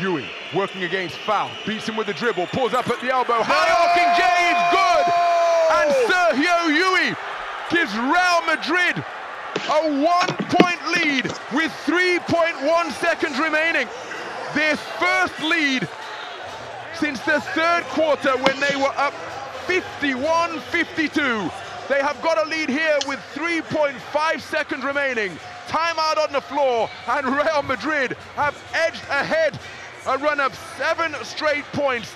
Ewing working against Foul, beats him with the dribble, pulls up at the elbow, high arcing James, good! And Sergio Ewing gives Real Madrid a one-point lead with 3.1 seconds remaining. Their first lead since the third quarter when they were up 51-52. They have got a lead here with 3.5 seconds remaining. Timeout on the floor, and Real Madrid have edged ahead a run of seven straight points.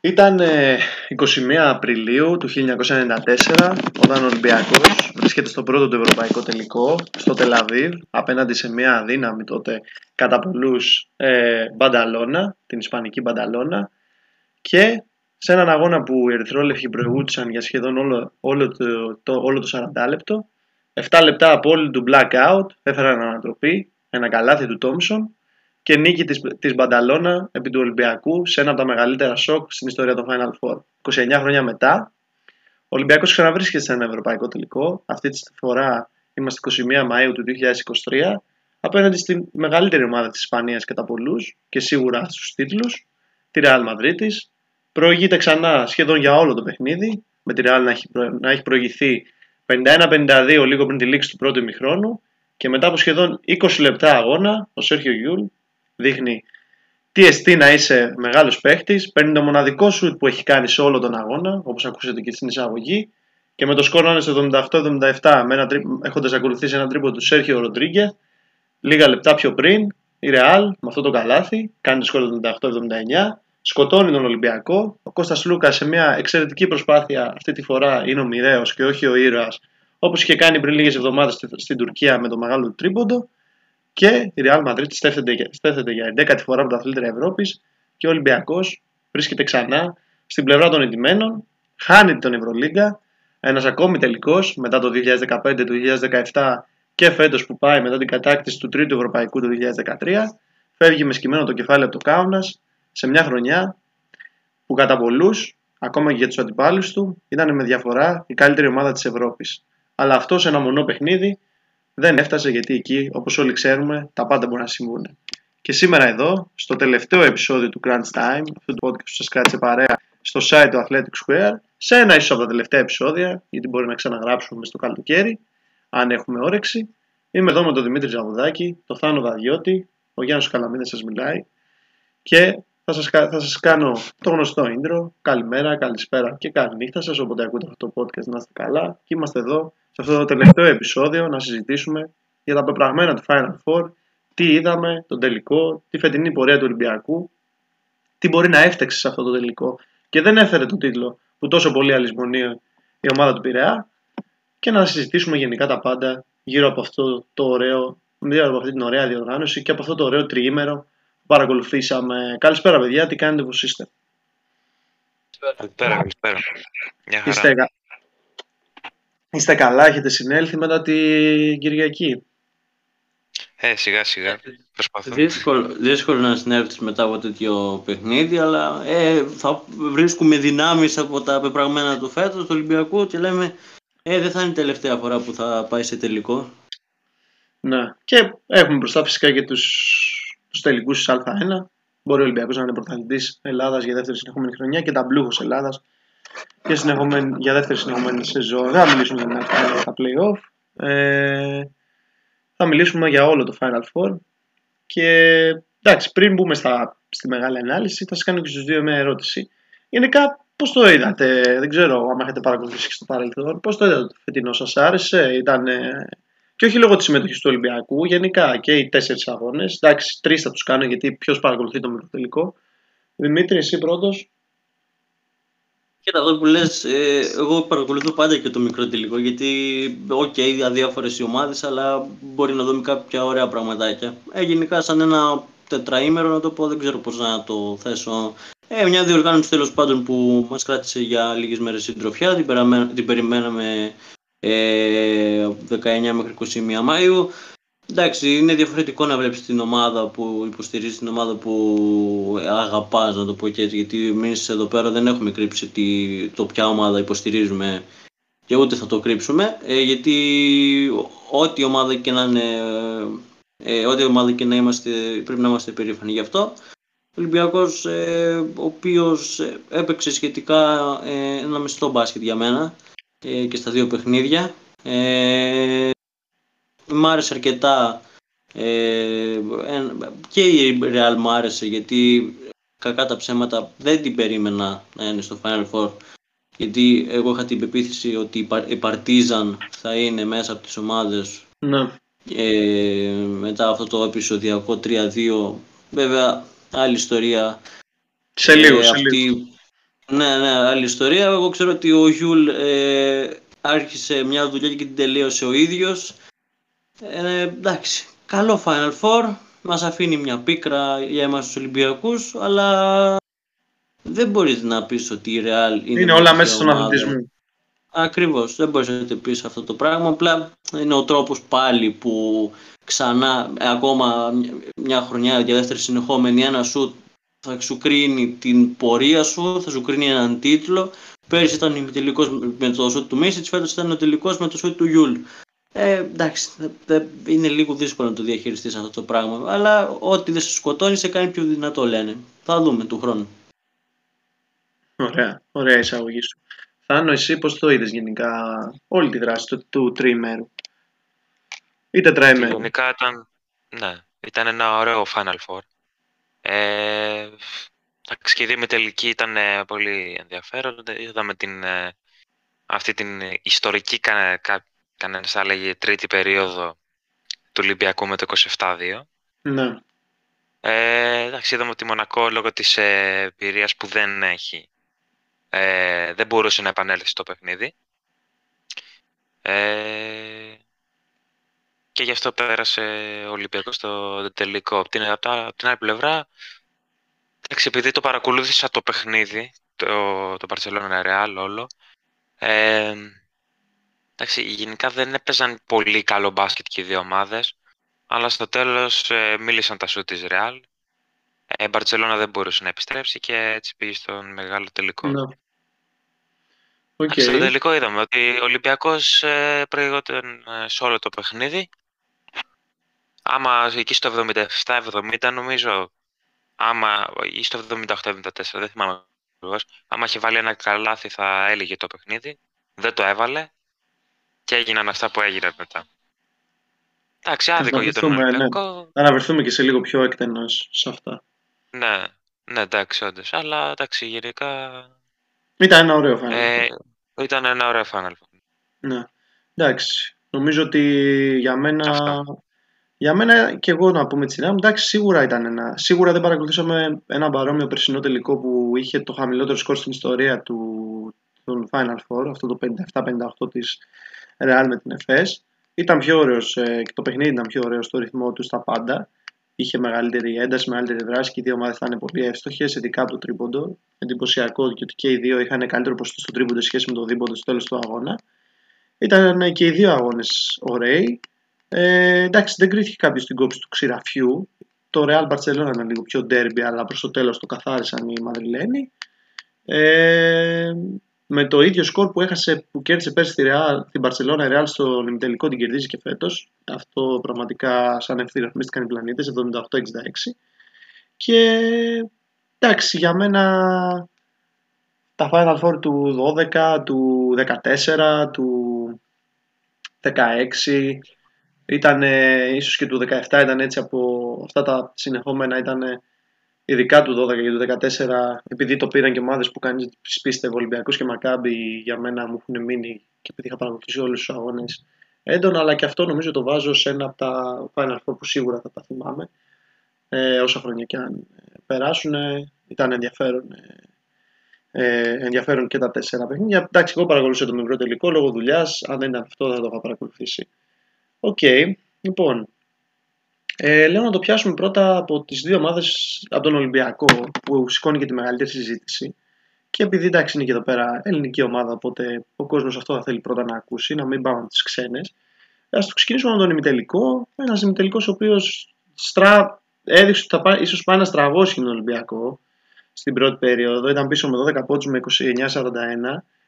Ήταν 21 Απριλίου του 1994 όταν ο Ολυμπιακός βρίσκεται στο πρώτο του ευρωπαϊκό τελικό στο Τελαβίβ απέναντι σε μια αδύναμη τότε κατά πολλούς ε, Μπανταλώνα, την Ισπανική Μπανταλώνα και σε έναν αγώνα που οι Ερυθρόλευκοι προηγούνταν για σχεδόν όλο, όλο, το, το, όλο το 40 λεπτό 7 λεπτά του blackout έφεραν ανατροπή, ένα καλάθι του Τόμσον και νίκη της, της Μπανταλώνα επί του Ολυμπιακού σε ένα από τα μεγαλύτερα σοκ στην ιστορία των Final Four. 29 χρόνια μετά, ο Ολυμπιακός ξαναβρίσκεται σε ένα ευρωπαϊκό τελικό. Αυτή τη φορά είμαστε 21 Μαΐου του 2023 απέναντι στη μεγαλύτερη ομάδα της Ισπανίας κατά πολλούς και σίγουρα στους τίτλους, τη Real Madrid. Προηγείται ξανά σχεδόν για όλο το παιχνίδι, με τη Real να έχει, να έχει προηγηθεί 51-52 λίγο πριν τη λήξη του πρώτου ημιχρόνου και μετά από σχεδόν 20 λεπτά αγώνα, ο Σέρχιο Γιούλ δείχνει τι εστί να είσαι μεγάλος παίχτης, παίρνει το μοναδικό σουτ που έχει κάνει σε όλο τον αγώνα, όπως ακούσατε και στην εισαγωγή, και με το σκορ να είναι στο 78-77, έχοντας ακολουθήσει ένα τρίποντο του Σέρχιο Ροντρίγκεθ, λίγα λεπτά πιο πριν, η Ρεάλ με αυτό το καλάθι κάνει το σκορ 78-79, σκοτώνει τον Ολυμπιακό. Ο Κώστας Λούκας σε μια εξαιρετική προσπάθεια αυτή τη φορά είναι ο μοιραίο και όχι ο ήρωας, όπως είχε κάνει πριν λίγες εβδομάδες στην Τουρκία με το μεγάλο του τρίποντο και η Real Madrid στέφεται, για 11η φορά πρωταθλήτρια Ευρώπης και ο Ολυμπιακός βρίσκεται ξανά στην πλευρά των ετημένων, χάνει τον Ευρωλίγκα, ένας ακόμη τελικός μετά το 2015, το 2017 και φέτος που πάει μετά την κατάκτηση του τρίτου Ευρωπαϊκού το 2013, φεύγει με σκημένο το κεφάλι από το Κάουνας σε μια χρονιά που κατά πολλούς, ακόμα και για τους αντιπάλους του, ήταν με διαφορά η καλύτερη ομάδα της Ευρώπης. Αλλά αυτός σε ένα μονό παιχνίδι δεν έφτασε γιατί εκεί, όπως όλοι ξέρουμε, τα πάντα μπορούν να συμβούν. Και σήμερα εδώ, στο τελευταίο επεισόδιο του Crunch Time, αυτού του podcast που σας κράτησε παρέα στο site του Athletic Square, σε ένα ίσως από τα τελευταία επεισόδια, γιατί μπορεί να ξαναγράψουμε στο καλοκαίρι, αν έχουμε όρεξη. Είμαι εδώ με τον Δημήτρη Ζαβουδάκη, τον Θάνο Δαδιώτη, ο Γιάννης Καλαμίδας σας μιλάει και θα σας, θα σας κάνω το γνωστό intro. Καλημέρα, καλησπέρα και καλή νύχτα σας, όποτε ακούτε αυτό το podcast να είστε καλά. Και είμαστε εδώ σε αυτό το τελευταίο επεισόδιο να συζητήσουμε για τα πεπραγμένα του Final Four, τι είδαμε, τον τελικό, τη φετινή πορεία του Ολυμπιακού, τι μπορεί να έφταξε σε αυτό το τελικό και δεν έφερε το τίτλο που τόσο πολύ αλυσμονεί η ομάδα του Πειραιά και να συζητήσουμε γενικά τα πάντα γύρω από αυτό το ωραίο, γύρω από αυτή την ωραία διοργάνωση και από αυτό το ωραίο τριήμερο που παρακολουθήσαμε. Καλησπέρα παιδιά, τι κάνετε, πώς είστε; Καλησπέρα, καλησπέρα. Μια χαρά. Είστε, Είστε καλά, έχετε συνέλθει μετά την Κυριακή; Ε, σιγά σιγά. Προσπαθώ. Δύσκολο, δύσκολο να συνέλθεις μετά από τέτοιο παιχνίδι, αλλά ε, θα βρίσκουμε δυνάμεις από τα πεπραγμένα του φέτος, του Ολυμπιακού και λέμε ε, δεν θα είναι η τελευταία φορά που θα πάει σε τελικό. Ναι, και έχουμε μπροστά φυσικά και τους, τους τελικούς της Α1. Μπορεί ο Ολυμπιακός να είναι πρωταθλητής Ελλάδας για δεύτερη συνεχόμενη χρονιά και τα μπλούχος Ελλάδας και για δεύτερη συνεχόμενη σεζόν. Δεν θα μιλήσουμε για τα play-off. Ε, θα μιλήσουμε για όλο το Final Four. Και εντάξει, πριν μπούμε στα, στη μεγάλη ανάλυση, θα σας κάνω και στους δύο μια ερώτηση. Γενικά, πώς το είδατε, δεν ξέρω αν έχετε παρακολουθήσει και στο παρελθόν, πώς το είδατε το φετινό, σας άρεσε, ήταν. Και όχι λόγω της συμμετοχής του Ολυμπιακού, γενικά και οι τέσσερις αγώνες. Εντάξει, τρεις θα τους κάνω γιατί ποιος παρακολουθεί το μικροτελικό. Δημήτρη, εσύ πρώτος. Κοίτα, εδώ που λες, ε, εγώ παρακολουθώ πάντα και το μικρό τελικό, γιατί, ok, okay, αδιάφορες οι ομάδες, αλλά μπορεί να δούμε κάποια ωραία πραγματάκια. Ε, γενικά, σαν ένα τετραήμερο, να το πω, δεν ξέρω πώς να το θέσω. Ε, μια διοργάνωση τέλος πάντων που μας κράτησε για λίγες μέρες συντροφιά, την, την περιμέναμε ε, 19 μέχρι 21 Μάιου. Εντάξει, είναι διαφορετικό να βλέπεις την ομάδα που υποστηρίζεις την ομάδα που αγαπάς, να το πω και έτσι, γιατί εμείς εδώ πέρα δεν έχουμε κρύψει το ποια ομάδα υποστηρίζουμε και ούτε θα το κρύψουμε, ε, γιατί ό,τι ομάδα και να είναι Ε, ό,τι ομάδα και να είμαστε, πρέπει να είμαστε περήφανοι γι' αυτό. Ο Ολυμπιακός, ε, ο οποίος ε, έπαιξε σχετικά ε, ένα μισθό μπάσκετ για μένα ε, και στα δύο παιχνίδια. Ε, μ' άρεσε αρκετά ε, και η Real μ' άρεσε γιατί κακά τα ψέματα δεν την περίμενα να είναι στο Final Four γιατί εγώ είχα την πεποίθηση ότι η Partizan θα είναι μέσα από τις ομάδες Ναι. ε, μετά αυτό το επεισοδιακό 3-2 βέβαια άλλη ιστορία Σε λίγο, ε, σε αυτή- λίγο. Ναι, ναι, άλλη ιστορία. Εγώ ξέρω ότι ο Γιούλ ε, άρχισε μια δουλειά και την τελείωσε ο ίδιος. Ε, εντάξει, καλό Final Four. Μας αφήνει μια πίκρα για εμάς τους Ολυμπιακούς, αλλά δεν μπορείς να πεις ότι η Real είναι, Είναι μια όλα τυχαία μέσα στον ομάδα. αθλητισμό. Ακριβώς, δεν μπορείς να το πεις αυτό το πράγμα, απλά είναι ο τρόπος πάλι που ξανά, ε, ακόμα μια- μια χρονιά για δεύτερη συνεχόμενη, ένα σουτ θα σου κρίνει την πορεία σου, θα σου κρίνει έναν τίτλο. Πέρυσι ήταν ημιτελικός με το σουτ του Μίσιτς, φέτος ήταν ο τελικός με το σουτ του Γιούλ. Ε, εντάξει, δε- δε- είναι λίγο δύσκολο να το διαχειριστείς αυτό το πράγμα, αλλά ό,τι δεν σε σκοτώνει σε κάνει πιο δυνατό λένε. Θα δούμε του χρόνου. Ωραία, ωραία εισαγωγή σου. Θάνο, εσύ πώς το είδες γενικά όλη τη δράση του, του τριημέρου ή τετραημέρου. Γενικά ήταν, ναι, ήταν ένα ωραίο Final Four. Ε, εντάξει, και η δύο τελική ήταν ε, πολύ ενδιαφέρον. Είδαμε την, ε, αυτή την ιστορική, κα, κα, κανένας θα έλεγε, τρίτη περίοδο του Ολυμπιακού με το 27-2. Ναι, Ε, εντάξει, είδαμε ότι η Μονακό λόγω της ε, εμπειρίας που δεν έχει ε, δεν μπορούσε να επανέλθει στο παιχνίδι. Ε, και γι' αυτό πέρασε ο Ολυμπιακός στο τελικό. Απ' την, απ' τα- απ' την άλλη πλευρά, εντάξει, επειδή το παρακολούθησα το παιχνίδι, το, το Barcelona Real όλο, ε, εντάξει, γενικά δεν έπαιζαν πολύ καλό μπάσκετ και οι δύο ομάδες, αλλά στο τέλος ε, μίλησαν τα σουτ της Real. Ε, Η Barcelona δεν μπορούσε να επιστρέψει και έτσι πήγε στον μεγάλο τελικό. ναι. Οκ. Στο τελικό είδαμε ότι ο Ολυμπιακός ε, προηγόταν ε, σε όλο το παιχνίδι. Άμα εκεί στο 77-70 νομίζω, άμα, ή στο 78-74, δεν θυμάμαι ακριβώς, άμα είχε βάλει ένα καλάθι θα έληγε το παιχνίδι. Δεν το έβαλε και έγιναν αυτά που έγιναν μετά. Εντάξει, άδικο για τον αναφερθούμε, ναι. Ολυμπιακό. Θα αναφερθούμε και σε λίγο πιο εκτενώς σε αυτά. Ναι, ναι, εντάξει, όντως. Αλλά εντάξει, γενικά Ήταν ένα ωραίο φάνη. ε, ήταν ένα ωραίο Final Four. Ναι. Εντάξει. Νομίζω ότι για μένα. Αυτά. Για μένα και εγώ να πούμε τη σειρά μου, εντάξει, σίγουρα ήταν ένα. Σίγουρα δεν παρακολουθήσαμε ένα παρόμοιο περσινό τελικό που είχε το χαμηλότερο σκορ στην ιστορία του των Final Four, αυτό το 57-58 της Real με την ΕΦΕΣ. Ήταν πιο ωραίος ε, και το παιχνίδι ήταν πιο ωραίο στο ρυθμό του στα πάντα. Είχε μεγαλύτερη ένταση, μεγαλύτερη δράση και οι δύο ομάδες ήταν πολύ εύστοχες, ειδικά από το τρίποντο. Εντυπωσιακό και ότι και οι δύο είχαν καλύτερο ποσοστό στο τρίποντο σε σχέση με το δίποντο στο τέλος του αγώνα. Ήταν ε, και οι δύο αγώνες ωραίοι. Ε, εντάξει, δεν κρίθηκε κάποιος στην κόψη του ξηραφιού. Το Real Barcelona ήταν λίγο πιο derby, αλλά προς το τέλος το καθάρισαν οι Μαδριλένοι. Ε, με το ίδιο σκορ που, έχασε, που κέρδισε πέρσι τη Real, την Barcelona, η Real στο ημιτελικό την κερδίζει και φέτος. Αυτό πραγματικά σαν ευθυγραμμίστηκαν οι πλανήτες 78-66. Και εντάξει, για μένα τα Final Four του 12, του 14, του 16 ήταν ίσως και του 17 ήταν έτσι από αυτά τα συνεχόμενα ήταν ειδικά του 12 και του 14 επειδή το πήραν και ομάδες που κανείς πίστευε Ολυμπιακός και Μακάμπι για μένα μου έχουν μείνει και επειδή είχα παρακολουθήσει όλους τους αγώνες έντονα αλλά και αυτό νομίζω το βάζω σε ένα από τα Final Four που σίγουρα θα τα θυμάμαι ε, όσα χρόνια και αν περάσουν ήταν ενδιαφέρον ε, ενδιαφέρον και τα τέσσερα παιχνίδια. Εντάξει, εγώ παρακολουθούσα το μικρό τελικό λόγω δουλειάς. Αν δεν ήταν αυτό, θα το είχα παρακολουθήσει. Ok, okay. λοιπόν. Ε, λέω να το πιάσουμε πρώτα από τις δύο ομάδες από τον Ολυμπιακό που σηκώνει και τη μεγαλύτερη συζήτηση. Και επειδή εντάξει είναι και εδώ πέρα ελληνική ομάδα, οπότε ο κόσμος αυτό θα θέλει πρώτα να ακούσει, να μην πάμε από τις ξένες. Α το ξεκινήσουμε με τον ημιτελικό. Ένας ημιτελικός ο οποίος στρα... έδειξε ότι θα πάει, ίσως πάει να στραβώσει τον Ολυμπιακό στην πρώτη περίοδο. Ήταν πίσω με 12 πόντους με 29-41.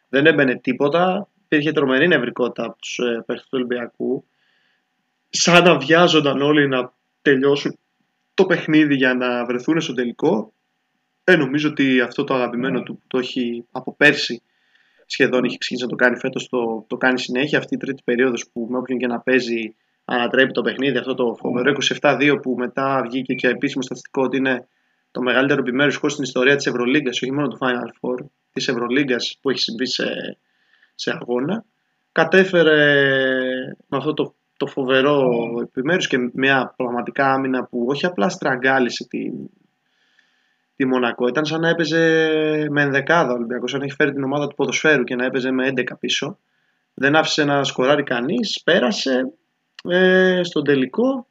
Δεν έμπαινε τίποτα. Υπήρχε τρομερή νευρικότητα από τους ε, παίχτες του Ολυμπιακού. Σαν να βιάζονταν όλοι να τελειώσουν το παιχνίδι για να βρεθούν στο τελικό. Ε, νομίζω ότι αυτό το αγαπημένο του που το έχει από πέρσι σχεδόν έχει ξεκινήσει να το κάνει φέτος, το, το κάνει συνέχεια. Αυτή η τρίτη περίοδος που με όποιον και να παίζει ανατρέπει το παιχνίδι. Αυτό το φοβερό 27-2 που μετά βγήκε και επίσημο στατιστικό ότι είναι το μεγαλύτερο επιμέρους σκορ στην ιστορία της Ευρωλίγκας, όχι μόνο του Final Four, της Ευρωλίγκας που έχει συμβεί σε, σε αγώνα. Κατέφερε με αυτό το, το φοβερό επιμέρους και μια πραγματικά άμυνα που όχι απλά στραγγάλισε τη, τη Μονακό. Ήταν σαν να έπαιζε με ενδεκάδα ο Ολυμπιακός, σαν να έχει φέρει την ομάδα του ποδοσφαίρου και να έπαιζε με 11 πίσω. Δεν άφησε να σκοράρει κανείς, πέρασε ε, στον τελικό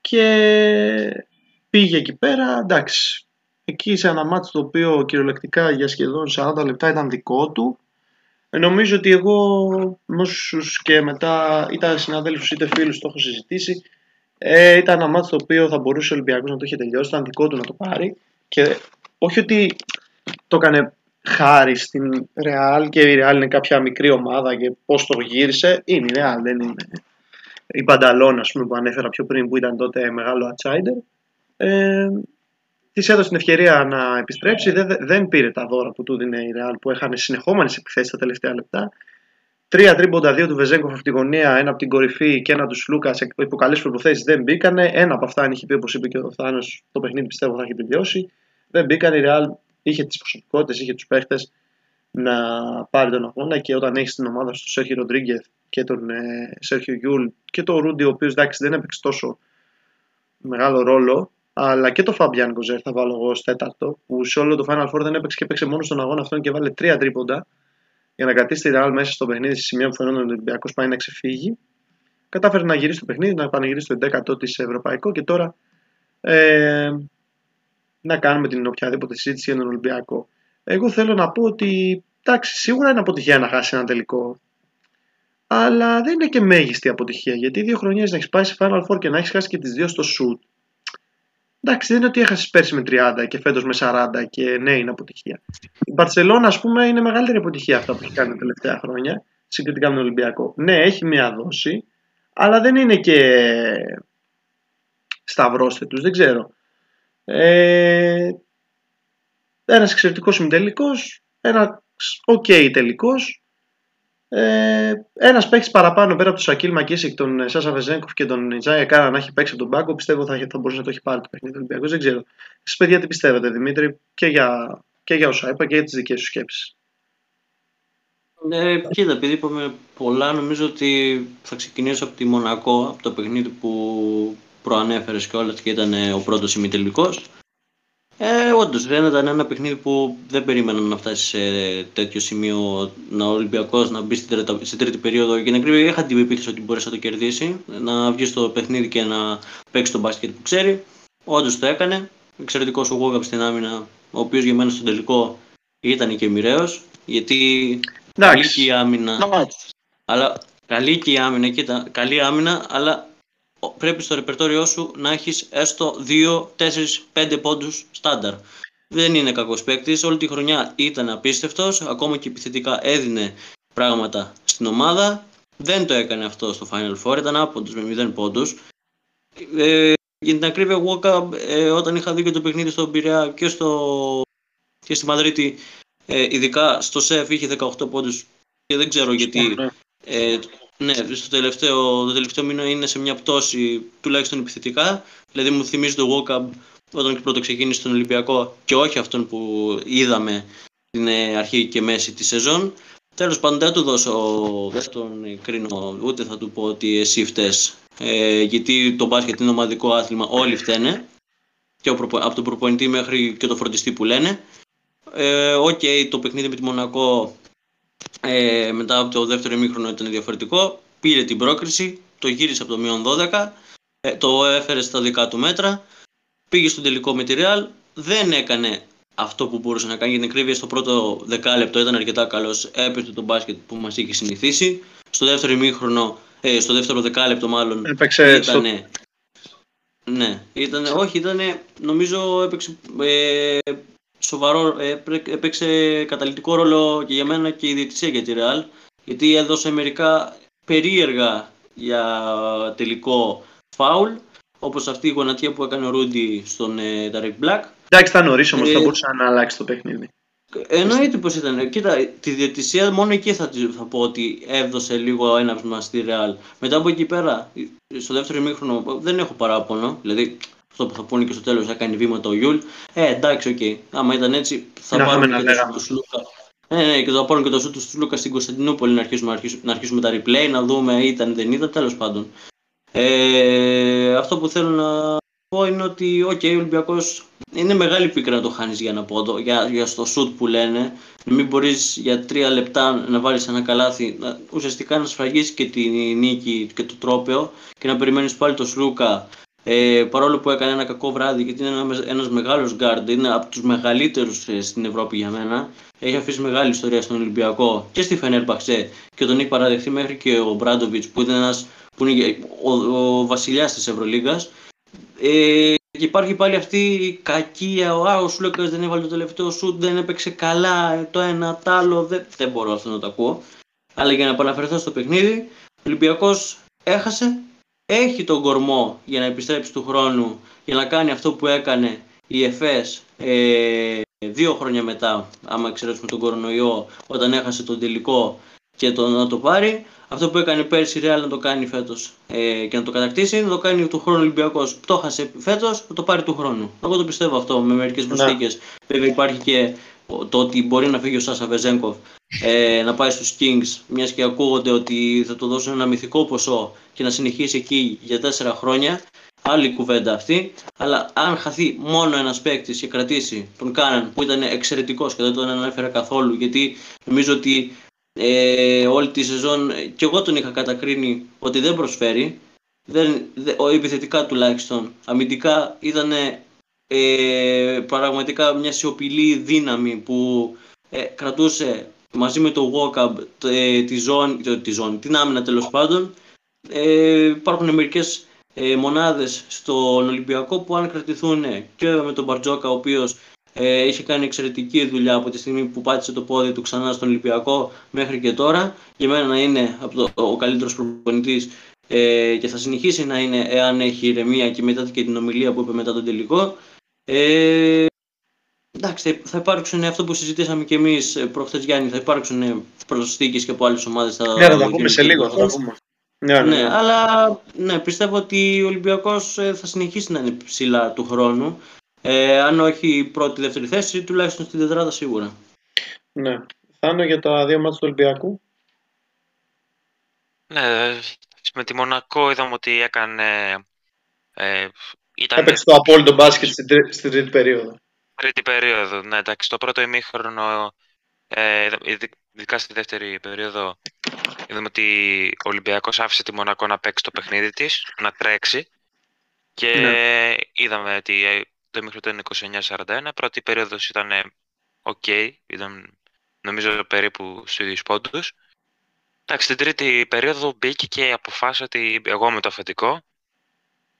και πήγε εκεί πέρα, εντάξει. Εκεί σε ένα μάτι το οποίο κυριολεκτικά για σχεδόν 40 λεπτά ήταν δικό του. Ε, νομίζω ότι εγώ με και μετά είτε συναδέλφους είτε φίλους το έχω συζητήσει. Ε, ήταν ένα μάτι το οποίο θα μπορούσε ο Ολυμπιακός να το είχε τελειώσει, ήταν δικό του να το πάρει. Και όχι ότι το έκανε χάρη στην Real και η Real είναι κάποια μικρή ομάδα και πώς το γύρισε, είναι η Real, δεν είναι η Πανταλώνα που ανέφερα πιο πριν που ήταν τότε μεγάλο outsider. Ε, της έδωσε την ευκαιρία να επιστρέψει. Δεν, δεν πήρε τα δώρα που του δίνει η Real που έχανε συνεχόμενες επιθέσεις τα τελευταία λεπτά. Τρία τρίποντα, δύο του Βεζέγκοφ από την γωνία, ένα από την κορυφή και ένα του Σλούκα υπό καλές προϋποθέσεις δεν μπήκανε. Ένα από αυτά, αν είχε μπει όπως είπε και ο Θάνος, το παιχνίδι πιστεύω θα έχει τελειώσει. Δεν μπήκαν. Η Real είχε τις προσωπικότητες, είχε τους παίχτες να πάρει τον αγώνα και όταν έχεις την ομάδα στο Σέρχιο Ροντρίγκεθ και τον ε, Σέρχιο Γιούλ και τον Ρούντι, ο οποίος εντάξει δεν έπαιξε τόσο μεγάλο ρόλο, αλλά και το Φαμπιάν Κοζέρ θα βάλω εγώ ως τέταρτο, που σε όλο το Final Four δεν έπαιξε και έπαιξε μόνο στον αγώνα αυτόν και βάλε τρία τρίποντα για να κρατήσει τη Real μέσα στο παιχνίδι στη σημεία που φαινόταν ο Ολυμπιακός πάει να ξεφύγει. Κατάφερε να γυρίσει το παιχνίδι, να πανηγυρίσει το 11ο της Ευρωπαϊκό και τώρα ε, να κάνουμε την οποιαδήποτε συζήτηση για τον Ολυμπιακό. Εγώ θέλω να πω ότι εντάξει, σίγουρα είναι αποτυχία να χάσει ένα τελικό. Αλλά δεν είναι και μέγιστη αποτυχία γιατί δύο χρονιές να έχεις πάει σε Final Four και να έχεις χάσει και τις δύο στο shoot Εντάξει, δεν είναι ότι έχασες πέρσι με 30 και φέτος με 40 και ναι, είναι αποτυχία. Η Μπαρσελόνα, ας πούμε, είναι μεγαλύτερη αποτυχία αυτά που έχει κάνει τα τελευταία χρόνια συγκριτικά με τον Ολυμπιακό. Ναι, έχει μία δόση, αλλά δεν είναι και σταυρώστε δεν ξέρω. Ε, ένας εξαιρετικός ημιτελικός, ένα ok okay τελικός, ε, ένας παίχτης παραπάνω πέρα από τον Σακίλ Μακίσικ, τον Σάσα Βεζέγκοφ και τον Αϊζάια Κάναν να έχει παίξει από τον πάγκο, πιστεύω θα, θα μπορούσε να το έχει πάρει το παιχνίδι του Ολυμπιακού. Δεν ξέρω. Εσείς, παιδιά, τι πιστεύετε, Δημήτρη, και για, και για όσα είπα και για τις δικές σου σκέψεις; Ναι, κοίτα, επειδή είπαμε πολλά, νομίζω ότι θα ξεκινήσω από τη Μονακό, από το παιχνίδι που προανέφερες και και ήταν ο πρώτος ημιτελικός. Ε, Όντως, δεν ήταν ένα παιχνίδι που δεν περίμεναν να φτάσει σε τέτοιο σημείο να ο Ολυμπιακός να μπει στην τρίτη, στην τρίτη περίοδο. Για την ακρίβεια, είχα την πεποίθηση ότι μπορέσει να το κερδίσει, να βγεις στο παιχνίδι και να παίξεις τον μπάσκετ που ξέρει. Όντως το έκανε. Εξαιρετικός ο Γόγαπ στην άμυνα, ο οποίος για μένα στο τελικό ήταν και μοιραίος. Γιατί καλή και η άμυνα. Αλλά καλή και η άμυνα, κοίτα, καλή άμυνα, αλλά πρέπει στο ρεπερτόριό σου να έχεις έστω 2, 4, 5 πόντους στάνταρ. Δεν είναι κακός παίκτης. Όλη τη χρονιά ήταν απίστευτος. Ακόμα και επιθετικά έδινε πράγματα στην ομάδα. Δεν το έκανε αυτό στο Final Four. Ήταν άποντος με 0 πόντους. Ε, για την ακρίβεια, εγώ ε, όταν είχα δει και το παιχνίδι στον Πειραιά και, στο, και στη Μαδρίτη, ε, ειδικά στο ΣΕΦ είχε 18 πόντους και δεν ξέρω γιατί ε, ναι, στο τελευταίο, το τελευταίο μήνα είναι σε μια πτώση τουλάχιστον επιθετικά. Δηλαδή μου θυμίζει το Walkup όταν πρώτο ξεκίνησε στον Ολυμπιακό και όχι αυτόν που είδαμε στην ε, αρχή και μέση της σεζόν. Τέλος πάντων δεν του δώσω, δεν τον κρίνω, ούτε θα του πω ότι εσύ φταίς. Ε, γιατί το μπάσκετ είναι ομαδικό άθλημα, όλοι φταίνε. Και από τον προπονητή μέχρι και το φροντιστή που λένε. Ε, Ok, okay, το παιχνίδι με τη Μονακό ε, μετά από το δεύτερο ημίχρονο ήταν διαφορετικό. Πήρε την πρόκριση, το γύρισε από το μείον 12, ε, το έφερε στα δικά του μέτρα, πήγε στο τελικό με τη Real, δεν έκανε αυτό που μπορούσε να κάνει για την ακρίβεια στο πρώτο δεκάλεπτο ήταν αρκετά καλός. Έπαιζε το μπάσκετ που μας είχε συνηθίσει. Στο δεύτερο ημίχρονο, ε, στο δεύτερο δεκάλεπτο μάλλον. Έπαιξε. Ήτανε, Ναι, ήταν, όχι, ήταν, νομίζω έπαιξε ε, σοβαρό, έπαιξε καταλητικό ρόλο και για μένα και η διαιτησία για τη Real γιατί έδωσε μερικά περίεργα για τελικό φάουλ, όπως αυτή η γονατιά που έκανε ο Ρούντι στον ε, Derek Black. Εντάξει, ήταν νωρίς όμως, Ε, θα μπορούσε να αλλάξει το παιχνίδι. Εννοείται πως ήταν. Κοίτα, τη διαιτησία μόνο εκεί θα, τη- θα πω ότι έδωσε λίγο έναυσμα στη Real. Μετά από εκεί πέρα, στο δεύτερο ημίχρονο δεν έχω παράπονο. Δηλαδή, αυτό που θα πούνε και στο τέλος έκανε βήματα ο Γιούλ. Ε, εντάξει, οκ. Άμα ήταν έτσι, θα Να πάρουμε είχαμε και να το λέγαμε. σουτ του Σλούκα. Ναι, ναι, και θα πάρουμε και το σουτ του Σλούκα στην Κωνσταντινούπολη να αρχίσουμε, να αρχίσουμε, να αρχίσουμε τα replay, να δούμε ήταν δεν ήταν, τέλος πάντων. Ε, αυτό που θέλω να πω είναι ότι οκ, ο Ολυμπιακός είναι μεγάλη πίκρα να το χάνεις για ένα πόντο, για, για στο σουτ που λένε. Να μην μπορείς για τρία λεπτά να βάλεις ένα καλάθι, να, ουσιαστικά να σφραγίσεις και τη νίκη και το τρόπαιο και να περιμένεις πάλι το Σλούκα ε, παρόλο που έκανε ένα κακό βράδυ γιατί είναι ένας, ένας μεγάλος γκάρντ, είναι από τους μεγαλύτερους ε, στην Ευρώπη για μένα. Έχει αφήσει μεγάλη ιστορία στον Ολυμπιακό και στη Φενέρμπαξε και τον έχει παραδεχθεί μέχρι και ο Ομπράντοβιτς που είναι ένας που είναι ο, ο βασιλιάς της Ευρωλίγκας. Ε, και υπάρχει πάλι αυτή η κακία, ο, α, ο Σλούκας δεν έβαλε το τελευταίο σουτ, δεν έπαιξε καλά, το ένα, το άλλο, δεν, δεν μπορώ αυτό να το ακούω. Αλλά για να επαναφερθώ στο παιχνίδι, ο Ολυμπιακός έχασε, έχει τον κορμό για να επιστρέψει του χρόνου, για να κάνει αυτό που έκανε η ΕΦΕΣ ε, δύο χρόνια μετά, άμα εξαιρέσουμε τον κορονοϊό, όταν έχασε τον τελικό και το να το πάρει. Αυτό που έκανε πέρσι η Real να το κάνει φέτος ε, και να το κατακτήσει, να το κάνει του χρόνου Ολυμπιακός. Το έχασε φέτος, να το πάρει του χρόνου. Εγώ το πιστεύω αυτό με μερικές προσθήκες. Βέβαια υπάρχει και το ότι μπορεί να φύγει ο Σάσα Βεζέγκοφ ε, να πάει στους Kings, μιας και ακούγονται ότι θα του δώσουν ένα μυθικό ποσό και να συνεχίσει εκεί για τέσσερα χρόνια. Άλλη κουβέντα αυτή. Αλλά αν χαθεί μόνο ένας παίκτης και κρατήσει τον Κάναν που ήταν εξαιρετικός και δεν τον ανέφερα καθόλου, γιατί νομίζω ότι ε, όλη τη σεζόν ε, και εγώ τον είχα κατακρίνει ότι δεν προσφέρει. Δεν, δε, ο επιθετικά τουλάχιστον. Αμυντικά ήταν ε, πραγματικά μια σιωπηλή δύναμη που ε, κρατούσε μαζί με το Walkup ε, τη ζώνη, το- τη ζώνη, την άμυνα τέλος πάντων. Ε, υπάρχουν μερικές ε, μονάδες στον Ολυμπιακό που αν κρατηθούν και με τον Μπαρτζόκα ο οποίος ε, είχε κάνει εξαιρετική δουλειά από τη στιγμή που πάτησε το πόδι του ξανά στον Ολυμπιακό μέχρι και τώρα. Για μένα να είναι από το, ο καλύτερος προπονητής ε, και θα συνεχίσει να είναι εάν έχει ηρεμία και μετά και την ομιλία που είπε μετά τον τελικό. Ε, εντάξει, θα υπάρξουν αυτό που συζητήσαμε και εμείς ε, προχθές Γιάννη, θα υπάρξουν προσθήκες και από άλλες ομάδες. Θα Ναι, θα τα πούμε σε λίγο. Θα τα πούμε. Ναι, ναι, ναι, ναι. αλλά ναι, πιστεύω ότι ο Ολυμπιακός ε, θα συνεχίσει να είναι ψηλά του χρόνου. Ε, αν όχι πρώτη-δεύτερη θέση, τουλάχιστον στην τετράδα σίγουρα. ναι. Θάνο για τα δύο μάτια του Ολυμπιακού. Ναι, με τη Μονακό είδαμε ότι έκανε. Ε, ήταν Έπαιξε το απόλυτο μπάσκετ στην, τρί- στην τρίτη περίοδο. τρίτη περίοδο. Ναι, εντάξει, το πρώτο ημίχρονο, ε, ειδ- ειδικά στη δεύτερη περίοδο, είδαμε ότι ο Ολυμπιακός άφησε τη Μονακό να παίξει το παιχνίδι της, να τρέξει. Και Ναι. είδαμε ότι ε, το ημίχρονο ήταν 29-41. Πρώτη περίοδος ήταν ε, οκ, ήταν νομίζω περίπου στους ίδιους πόντους. Εντάξει, στην τρίτη περίοδο μπήκε και αποφάσισε ότι εγώ είμαι το αφεντικό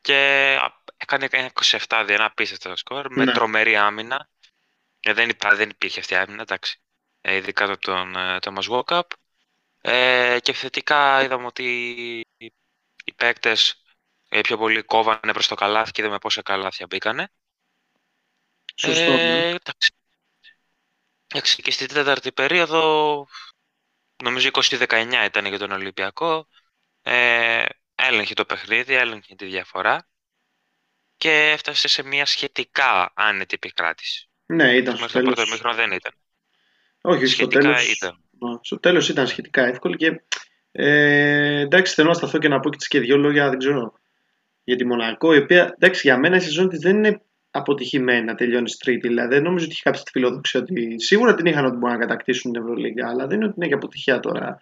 και α- έκανε ένα 27 δι, ένα απίστευτο σκορ με Ναι. τρομερή άμυνα. Ε, δεν, υπά, δεν υπήρχε αυτή η άμυνα, εντάξει. Ε, ειδικά από τον ε, Thomas Walkup. Ε, και θετικά είδαμε ότι οι, οι παίκτες ε, πιο πολύ κόβανε προς το καλάθι και είδαμε πόσα καλάθια μπήκανε. Σωστό. ναι. Ε, εντάξει. Εντάξει, και στην τέταρτη περίοδο, νομίζω 20-19 ήταν για τον Ολυμπιακό. Ε, έλεγχε το παιχνίδι, έλεγχε τη διαφορά και έφτασε σε μια σχετικά άνετη επικράτηση. Ναι, ήταν στο Μέχρι το πρώτο τέλος. ημίχρονο δεν ήταν. Όχι, στο Σχετικά τέλος, ήταν. Ναι, στο τέλος ήταν σχετικά εύκολη και ε, εντάξει θέλω να σταθώ και να πω και, και δύο λόγια δεν ξέρω για τη Μονακό η οποία εντάξει για μένα η σεζόν της δεν είναι αποτυχημένη να τελειώνει στη τρίτη δηλαδή δεν νομίζω ότι είχε κάποια φιλοδοξία ότι σίγουρα την είχαν ότι μπορούν να κατακτήσουν την Ευρωλίγκα αλλά δεν είναι ότι είναι και αποτυχία τώρα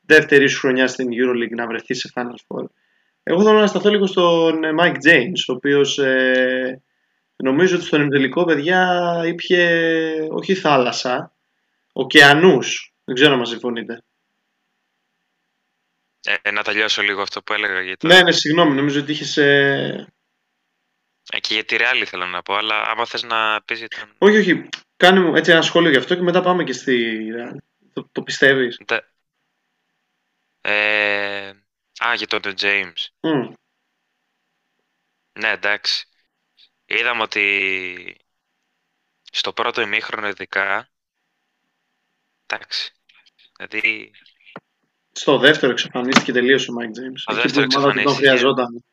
δεύτερης σου χρονιάς στην Euroleague να βρεθεί σε Final Four εγώ θέλω να σταθώ λίγο στον ε, Mike James ο οποίος ε, νομίζω ότι στον ημιτελικό παιδιά ήπια όχι θάλασσα ωκεανούς. Δεν ξέρω αν μας συμφωνείτε. Ε, να τελειώσω λίγο αυτό που έλεγα για το... Ναι, ναι, συγγνώμη, νομίζω ότι είχες... ε, Ε, και για τη Real ήθελα να πω, αλλά άμα θες να πεις για τον... Όχι, όχι, κάνε μου έτσι ένα σχόλιο γι' αυτό και μετά πάμε και στη... Real. Το, το πιστεύεις; Τε- Ε, α, για τον James. Μμ. Ναι, εντάξει. Είδαμε ότι στο πρώτο ημίχρονο ειδικά, εντάξει, δηλαδή Στο δεύτερο εξαφανίστηκε τελείως ο Μάικ Τζέιμς. Στο δεύτερο Τον εξαφανίστηκε. χρειαζόταν.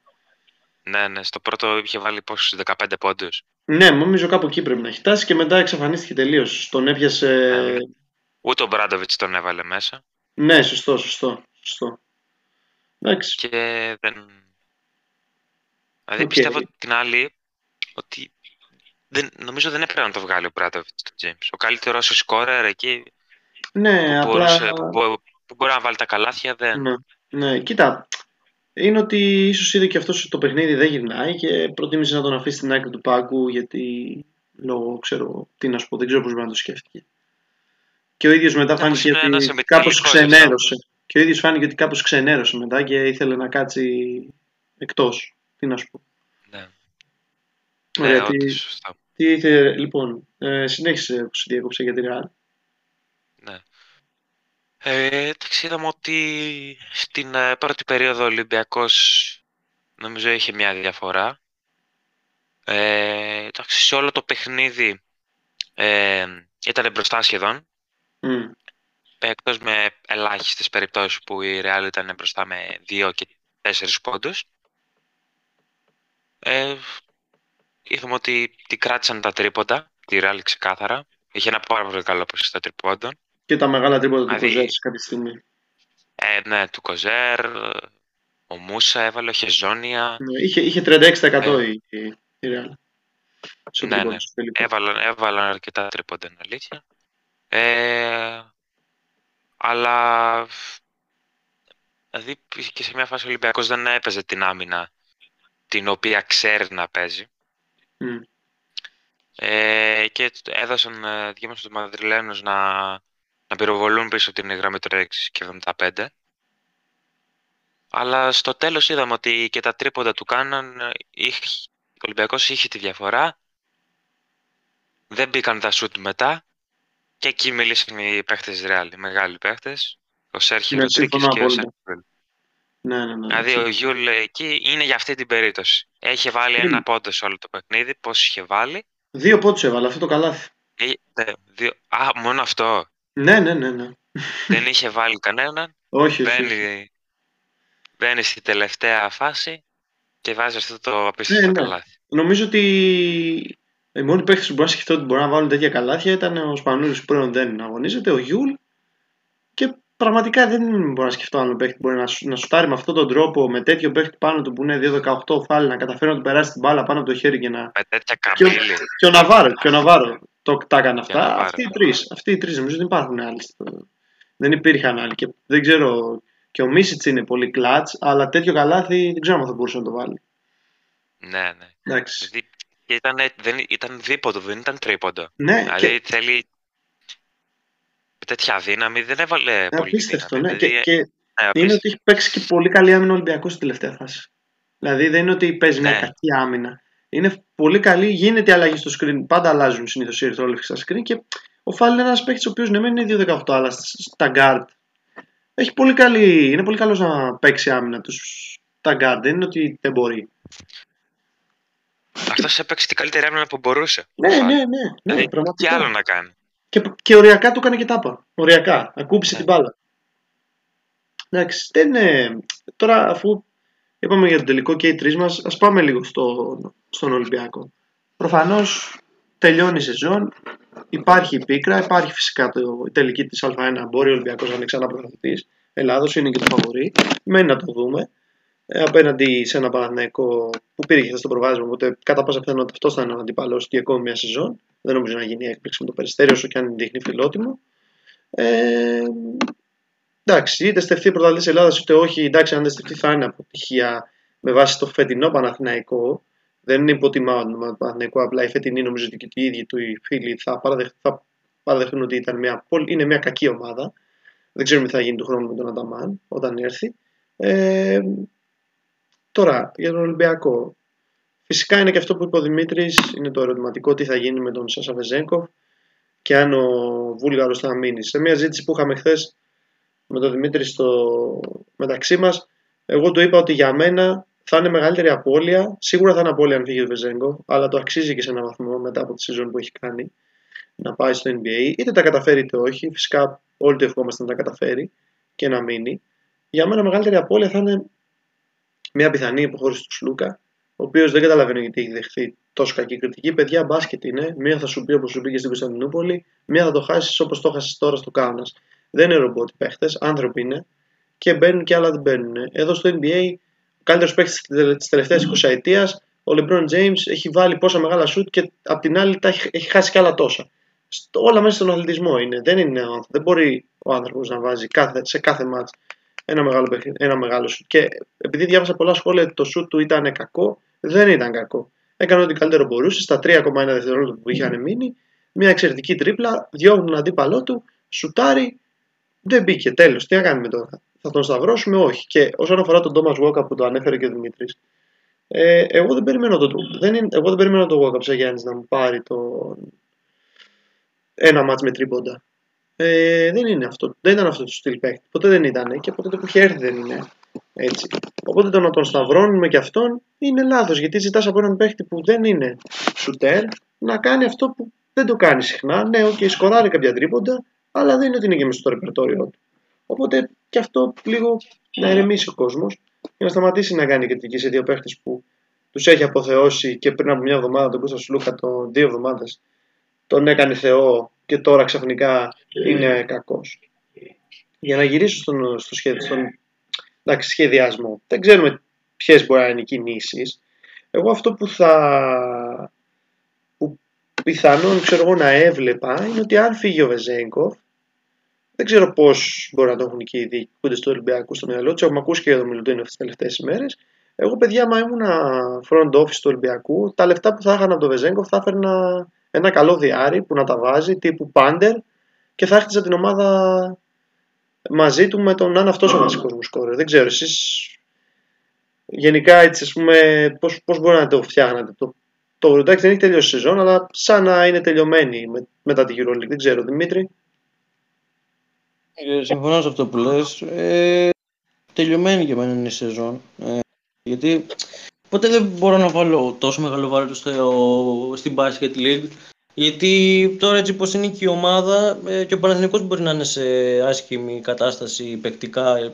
Ναι, ναι, στο πρώτο είχε βάλει πόσους 15 πόντους. Ναι, νομίζω κάπου εκεί πρέπει να έχει φτάσει και μετά εξαφανίστηκε τελείως. Τον έπιασε. Ναι. Ούτε ο Ομπράντοβιτς τον έβαλε μέσα Ναι, σωστό, σωστό. σωστό. Εντάξει. και δεν... Δηλαδή Οκ. πιστεύω την άλλη ότι δεν, νομίζω δεν έπρεπε να το βγάλει ο Ομπράντοβιτς τον James. Ο καλύτερος σκόρερ εκεί Ναι, που, απλά. μπορούσε, που, μπο- που μπορεί να βάλει τα καλάθια δεν... Ναι, ναι, κοίτα. Είναι ότι ίσως είδε και αυτός ότι το παιχνίδι δεν γυρνάει και προτίμησε να τον αφήσει στην άκρη του πάγκου γιατί λόγω, ξέρω, τι να σου πω, δεν ξέρω πώς μπορεί να το σκέφτηκε. Και ο ίδιος μετά Ναι, φάνηκε είναι ένας ότι κάπως επιτελικός ξενέρωσε. Και ο ίδιος φάνηκε ότι κάπως ξενέρωσε μετά και ήθελε να κάτσει εκτός. Τι να σου πω. Ναι, Ωραία, ναι τι- όντως, σωστά. Τι ήθελε, λοιπόν, ε, συνέχισε που σε διέκοψε για τη Real. Ναι. Ε, εντάξει, είδαμε ότι στην ε, πρώτη περίοδο ο Ολυμπιακός νομίζω είχε μια διαφορά. Ε, εντάξει, σε όλο το παιχνίδι ε, ήταν μπροστά σχεδόν, Μμ. Εκτός με ελάχιστες περιπτώσεις που η Real ήταν μπροστά με 2 και 4 πόντους. Ε, είδαμε ότι την κράτησαν τα τρίποντα, τη Real ξεκάθαρα. Είχε ένα πάρα πολύ καλό ποσοστό τριπώντων. Και τα μεγάλα τρίποτα του Δηλαδή- Κοζέρ κάποια στιγμή. Ε, ναι, του Κοζέρ, ο Μούσα έβαλε, ο Χεζόνια. Ναι, είχε, είχε 36% Ε. η, η η Real. Στο Ναι, τρίποντο ναι. στο τελικό. Έβαλαν, έβαλαν αρκετά τρίποντα, είναι αλήθεια. Ε, αλλά δηλαδή και σε μια φάση ο Ολυμπιακός δεν έπαιζε την άμυνα την οποία ξέρει να παίζει. Μμ. Ε, και έδωσαν ε, δυο μας τους Μαδριλένους να, να πυροβολούν πίσω από την γραμμή του 6 και 75. Αλλά στο τέλος είδαμε ότι και τα τρίποντα του Κάναν, ε, είχε, ο Ολυμπιακός είχε τη διαφορά, δεν μπήκαν τα σουτ μετά και εκεί μίλησαν οι παίχτες Ρεάλ, οι μεγάλοι παίχτες, ο Σέρχιο Ναι, Ροντρίγκεθ συμφωνώ και ο απόλυτα. Σέρχιο Ναι, ναι, ναι. Δηλαδή ο Γιούλ εκεί είναι για αυτή την περίπτωση. Έχει βάλει Κρίμα. ένα πόντο σε όλο το παιχνίδι, πώς είχε βάλει; Δύο πόντους έβαλε αυτό το καλάθι. Ε, ναι, δύο... Α, μόνο αυτό. Ναι, ναι, ναι. ναι. Δεν είχε βάλει κανέναν. όχι, όχι. όχι. Μπαίνει, μπαίνει στη τελευταία φάση και βάζει αυτό το απίστευτο Ναι, ναι. καλάθι. Νομίζω ότι οι μόνοι παίχτες που μπορώ να σκεφτώ ότι μπορούν να βάλουν τέτοια καλάθια ήταν ο Σπανούλης που πλέον δεν αγωνίζεται, ο Γιούλ και πραγματικά δεν μπορώ να σκεφτώ άλλο παίχτη που μπορεί να, σου- να σουτάρει με αυτόν τον τρόπο, με τέτοιο παίχτη πάνω του που είναι 2-18 φάλη, να καταφέρει να του περάσει την μπάλα πάνω από το χέρι και να. Με τέτοια Και ο, καμπύλη. και ο Ναβάρο, και ο Ναβάρο το, τα έκανε Και ο αυτά. Ναβάρο. Αυτοί οι τρεις. Αυτοί οι τρεις νομίζω δεν υπάρχουν άλλοι. στο- Δεν υπήρχαν άλλοι. Και δεν ξέρω. Και ο Μίσιτς είναι πολύ κλατς, αλλά τέτοιο καλάθι δεν ξέρω αν θα μπορούσε να το βάλει. Ναι, ναι. Εντάξει. Δηλαδή, και ήταν, δεν, ήταν δίποτο, δεν ήταν τρίποντο. Ναι, Δηλαδή και, θέλει τέτοια δύναμη, δεν έβαλε πολύ απίστευτο. δύναμη. Ναι. Δηλαδή, Και, και ναι, είναι απίστευτο. ότι έχει παίξει και πολύ καλή άμυνα ο Ολυμπιακός στην τελευταία φάση. Δηλαδή δεν είναι ότι παίζει μια Ναι. κακή άμυνα. Είναι πολύ καλή, γίνεται η αλλαγή στο screen. Πάντα αλλάζουν συνήθως οι ερθρόλεπτοι στα screen και ο Φάλ είναι ένας παίκτης ο οποίος ναι, μεν είναι 2-18, αλλά στα guard έχει πολύ καλή, είναι πολύ καλός να παίξει άμυνα τους στα guard. Δεν είναι ότι δεν μπορεί. Αυτός έπαιξε την καλύτερη άμυνα που μπορούσε. Ναι, Φαλ. ναι, ναι. ναι Δηλαδή, τι πραγματικά. άλλο να κάνει. Και, και οριακά του έκανε και τάπα. Οριακά. Ακούμπησε Ναι. την μπάλα. Εντάξει, δεν είναι... Τώρα αφού είπαμε για τον τελικό και οι τρεις μας, ας πάμε λίγο στο, στον Ολυμπιακό. Προφανώς τελειώνει η σεζόν, υπάρχει η πίκρα, υπάρχει φυσικά το, η τελική της Α1, μπορεί ο Ολυμπιακός να είναι ξανά πρωταθλητής Ελλάδος, είναι και το φαβορή, μένει να το δούμε. Ε, απέναντι σε ένα Παναθηναϊκό που πήρε και χθες το προβάδισμα, οπότε κατά πάσα πιθανότητα αυτός θα είναι ο αντίπαλος για ακόμη μια σεζόν. Δεν νομίζω να γίνει έκπληξη με το περιστέριο, όσο και αν δείχνει φιλότιμο. Ε, εντάξει, είτε στεφτεί πρωταθλητή Ελλάδας είτε όχι, εντάξει, αν δεν στεφτεί θα είναι αποτυχία με βάση το φετινό Παναθηναϊκό. Δεν είναι υποτιμάω τον Παναθηναϊκό, απλά οι φετινοί νομίζω ότι και οι ίδιοι του οι φίλοι θα, παραδεχ, θα παραδεχτούν ότι ήταν μια, πολύ- είναι μια κακή ομάδα. Δεν ξέρουμε τι θα γίνει του χρόνου με τον Ανταμάν όταν έρθει. Ε, τώρα, για τον Ολυμπιακό. Φυσικά είναι και αυτό που είπε ο Δημήτρης, είναι το ερωτηματικό τι θα γίνει με τον Σάσα Βεζέγκοφ και αν ο Βούλγαρος θα μείνει. Σε μια ζήτηση που είχαμε χθες με τον Δημήτρη στο... μεταξύ μας, εγώ του είπα ότι για μένα θα είναι μεγαλύτερη απώλεια. Σίγουρα θα είναι απώλεια αν φύγει ο Βεζέγκο, αλλά το αξίζει και σε έναν βαθμό μετά από τη σεζόν που έχει κάνει να πάει στο NBA. Είτε τα καταφέρει είτε όχι. Φυσικά όλοι το ευχόμαστε να τα καταφέρει και να μείνει. Για μένα μεγαλύτερη απώλεια θα είναι μια πιθανή υποχώρηση του Σλούκα, ο οποίος δεν καταλαβαίνω γιατί έχει δεχθεί τόσο κακή κριτική. Παιδιά, μπάσκετ είναι. Μία θα σου πει όπως σου πήγε στην Κωνσταντινούπολη, μία θα το χάσεις όπως το χάσει τώρα στο Κάουνα. Δεν είναι ρομπότ παίχτες, άνθρωποι είναι και μπαίνουν και άλλα δεν μπαίνουν. Εδώ στο NBA, ο καλύτερος παίχτης της τελευταίας 20 ετία, ο LeBron James, έχει βάλει πόσα μεγάλα σουτ και απ' την άλλη τα έχει, έχει χάσει κι άλλα τόσα. Στο, όλα μέσα στον αθλητισμό είναι. Δεν, είναι δεν μπορεί ο άνθρωπος να βάζει κάθε, σε κάθε μάτς ένα μεγάλο, ένα μεγάλο σουτ. Και επειδή διάβασα πολλά σχόλια ότι το σουτ του ήταν κακό, δεν ήταν κακό. Έκανε ό,τι καλύτερο μπορούσε στα 3,1 δευτερόλεπτα που είχαν μείνει. Μια εξαιρετική τρίπλα, διώχνουν τον αντίπαλό του, σουτάρει, δεν μπήκε. Τέλος. Τι να κάνουμε τώρα. Θα τον σταυρώσουμε, όχι. Και όσον αφορά τον Τόμας Βόκα που το ανέφερε και ο Δημήτρης, ε, εγώ δεν περιμένω το, δεν είναι, εγώ δεν περιμένω τον Βόκα Ψαγιάννης να μου πάρει το, ένα μάτς με τρίποντα. Ε, δεν είναι αυτό. Δεν ήταν αυτό το στυλ παίκτη. Ποτέ δεν ήταν και ποτέ το που είχε έρθει δεν είναι έτσι. Οπότε το να τον σταυρώνουμε και αυτόν είναι λάθος γιατί ζητάς από έναν παίκτη που δεν είναι σουτέρ να κάνει αυτό που δεν το κάνει συχνά. Ναι, ok, okay, σκοράρει κάποια τρίποντα, αλλά δεν είναι ότι είναι και μέσα στο ρεπερτόριό του. Οπότε και αυτό λίγο να ηρεμήσει ο κόσμος και να σταματήσει να κάνει κριτική σε δύο παίχτες που τους έχει αποθεώσει και πριν από μια εβδομάδα τον Κώστα Σλούκα, το δύο εβδομάδες, τον έκανε Θεό και τώρα ξαφνικά είναι κακός. Για να γυρίσω στον, στο σχέδιο, στον εντάξει, σχεδιασμό, δεν ξέρουμε ποιες μπορεί να είναι οι κινήσεις. Εγώ αυτό που θα. που πιθανόν ξέρω εγώ να έβλεπα είναι ότι αν φύγει ο Βεζέγκοφ, δεν ξέρω πώς μπορεί να το έχουν και οι διοικητέ του Ολυμπιακού στο μυαλό του. Έχουμε ακούσει και εδώ μιλουτίνο αυτές τις τελευταίες ημέρες. Εγώ, παιδιά, μα ήμουν front office του Ολυμπιακού, τα λεφτά που θα είχαν από τον Βεζέγκοφ θα έφερνα ένα καλό διάρρη που να τα βάζει τύπου πάντερ και θα έχτιζα την ομάδα μαζί του με τον να είναι αυτός ο βασικός μου σκόρερ. Δεν ξέρω εσείς γενικά έτσι ας πούμε πώς, πώς μπορεί να το φτιάχνετε. Το, το εντάξει δεν έχει τελειώσει η σεζόν αλλά σαν να είναι τελειωμένη με, μετά τη EuroLeague. Δεν ξέρω Δημήτρη. Ε, συμφωνώ σε αυτό που λες. Ε, τελειωμένη για μένα είναι η σεζόν. Ε, γιατί Οπότε δεν μπορώ να βάλω τόσο μεγάλο βάρος στο, στην Basket League. Γιατί τώρα έτσι πως είναι και η ομάδα ε, και ο Παναθηναϊκός μπορεί να είναι σε άσχημη κατάσταση παικτικά ε,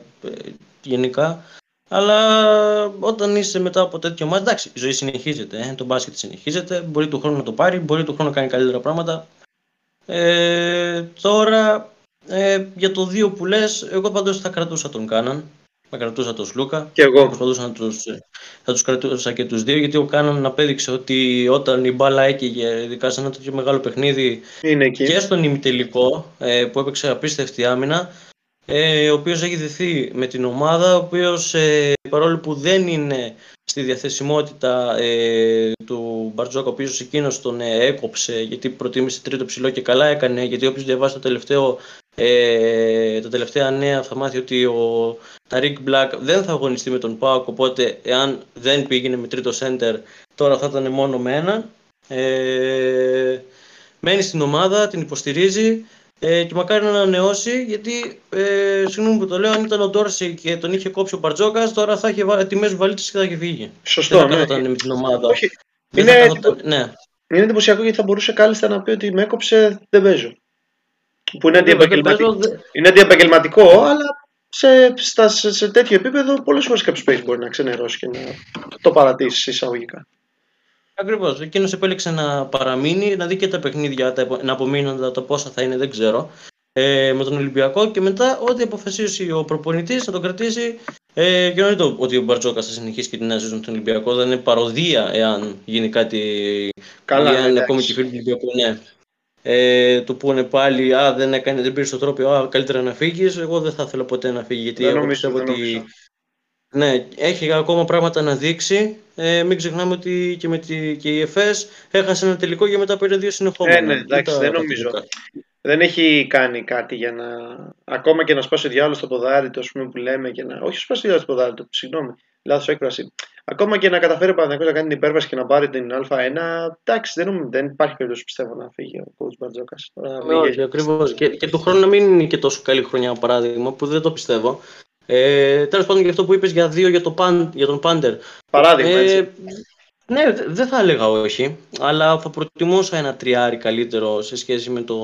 γενικά. Αλλά όταν είσαι μετά από τέτοιο μάτι, εντάξει, η ζωή συνεχίζεται. Ε, το μπάσκετ συνεχίζεται. Μπορεί του χρόνου να το πάρει, μπορεί του χρόνου να κάνει καλύτερα πράγματα. Ε, τώρα ε, για το δύο που λες, εγώ πάντως θα κρατούσα τον Κάναν. Θα κρατούσα τον Σλούκα. Και εγώ. Προσπαθούσα να τους, θα τους κρατούσα και τους δύο, γιατί ο Κάναν απέδειξε ότι όταν η μπάλα έκαιγε, ειδικά σε ένα τέτοιο μεγάλο παιχνίδι, Είναι και στον ημιτελικό, ε, που έπαιξε απίστευτη άμυνα, ε, ο οποίος έχει δεθεί με την ομάδα, ο οποίος ε, παρόλο που δεν είναι στη διαθεσιμότητα ε, του Μπαρτζόκα, ο οποίος εκείνος τον ε, έκοψε γιατί προτίμησε τρίτο ψηλό και καλά έκανε, γιατί όποιος διαβάσει το τελευταίο ε, τα τελευταία νέα θα μάθει ότι ο Ταρίκ Μπλακ δεν θα αγωνιστεί με τον Πάοκ, οπότε εάν δεν πήγαινε με τρίτο σέντερ, τώρα θα ήταν μόνο με ένα. Ε, μένει στην ομάδα, την υποστηρίζει ε, και μακάρι να ανανεώσει, γιατί ε, συγγνώμη που το λέω, αν ήταν ο Ντόρση και τον είχε κόψει ο Μπαρτζόκας, τώρα θα είχε βάλει τιμές βαλίτσε και θα είχε φύγει. Σωστό. Δεν ναι. θα καθόταν με την ομάδα. Όχι. Δεν Είναι, θα καθόταν- ναι. είναι εντυπωσιακό γιατί θα μπορούσε κάλλιστα να πει ότι με έκοψε, δεν παίζω. Που είναι Δεν αντιεπαγγελματικό. παίζω, δεν- Είναι αντιεπαγγελματικό, αλλά σε, στα, σε, σε τέτοιο επίπεδο πολλές φορές κάποιος παίκτη μπορεί να ξενερώσει και να το παρατήσει εισαγωγικά. Ακριβώς. Εκείνος επέλεξε να παραμείνει, να δει και τα παιχνίδια, τα, επο- να απομείνοντα το πόσα θα είναι, δεν ξέρω. Ε, με τον Ολυμπιακό και μετά ό,τι αποφασίσει ο προπονητής να τον κρατήσει. Ε, και εννοείται ότι ο Μπαρτζόκα θα συνεχίσει και την νέα σεζόν στον Ολυμπιακό. Δεν είναι παροδία εάν γίνει κάτι. Καλά, εάν εντάξει. ακόμη και οι φίλοι του Ολυμπιακού, ναι. Ε, του πούνε πάλι, Α, δεν έκανε, δεν πήρε το τρόπο, Α, καλύτερα να φύγεις. Εγώ δεν θα ήθελα ποτέ να φύγει. Γιατί Δεν εγώ νομίζω, πιστεύω δεν ότι νομίζω. ναι, έχει ακόμα πράγματα να δείξει. Ε, μην ξεχνάμε ότι και, με τη, και η ΕΦΕΣ έχασε ένα τελικό και μετά πήρε δύο συνεχόμενα. Ε, ναι, εντάξει, τα- δεν τα νομίζω. τελικά. Δεν έχει κάνει κάτι για να. Ακόμα και να σπάσει ο διάλογο στο ποδάρι του, ας πούμε, που λέμε και να. Όχι, σπάσει ο διάλογο στο ποδάρι του, συγγνώμη, λάθος έκφραση. Ακόμα και να καταφέρει ο Παναθηναϊκός να κάνει την υπέρβαση και να πάρει την Α1, εντάξει, δεν, νομι- δεν υπάρχει περίπτωση πιστεύω να φύγει ο coach Μπαρτζόκας. Ναι, όχι, ακριβώς. Και, και του χρόνου να μην είναι και τόσο καλή χρονιά, παράδειγμα, που δεν το πιστεύω. Ε, Τέλος πάντων, για αυτό που είπες για δύο για, το παν, για τον Πάντερ. Παράδειγμα, έτσι. Ε, ναι, δε- δεν θα έλεγα όχι, αλλά θα προτιμούσα ένα τριάρι καλύτερο σε σχέση με το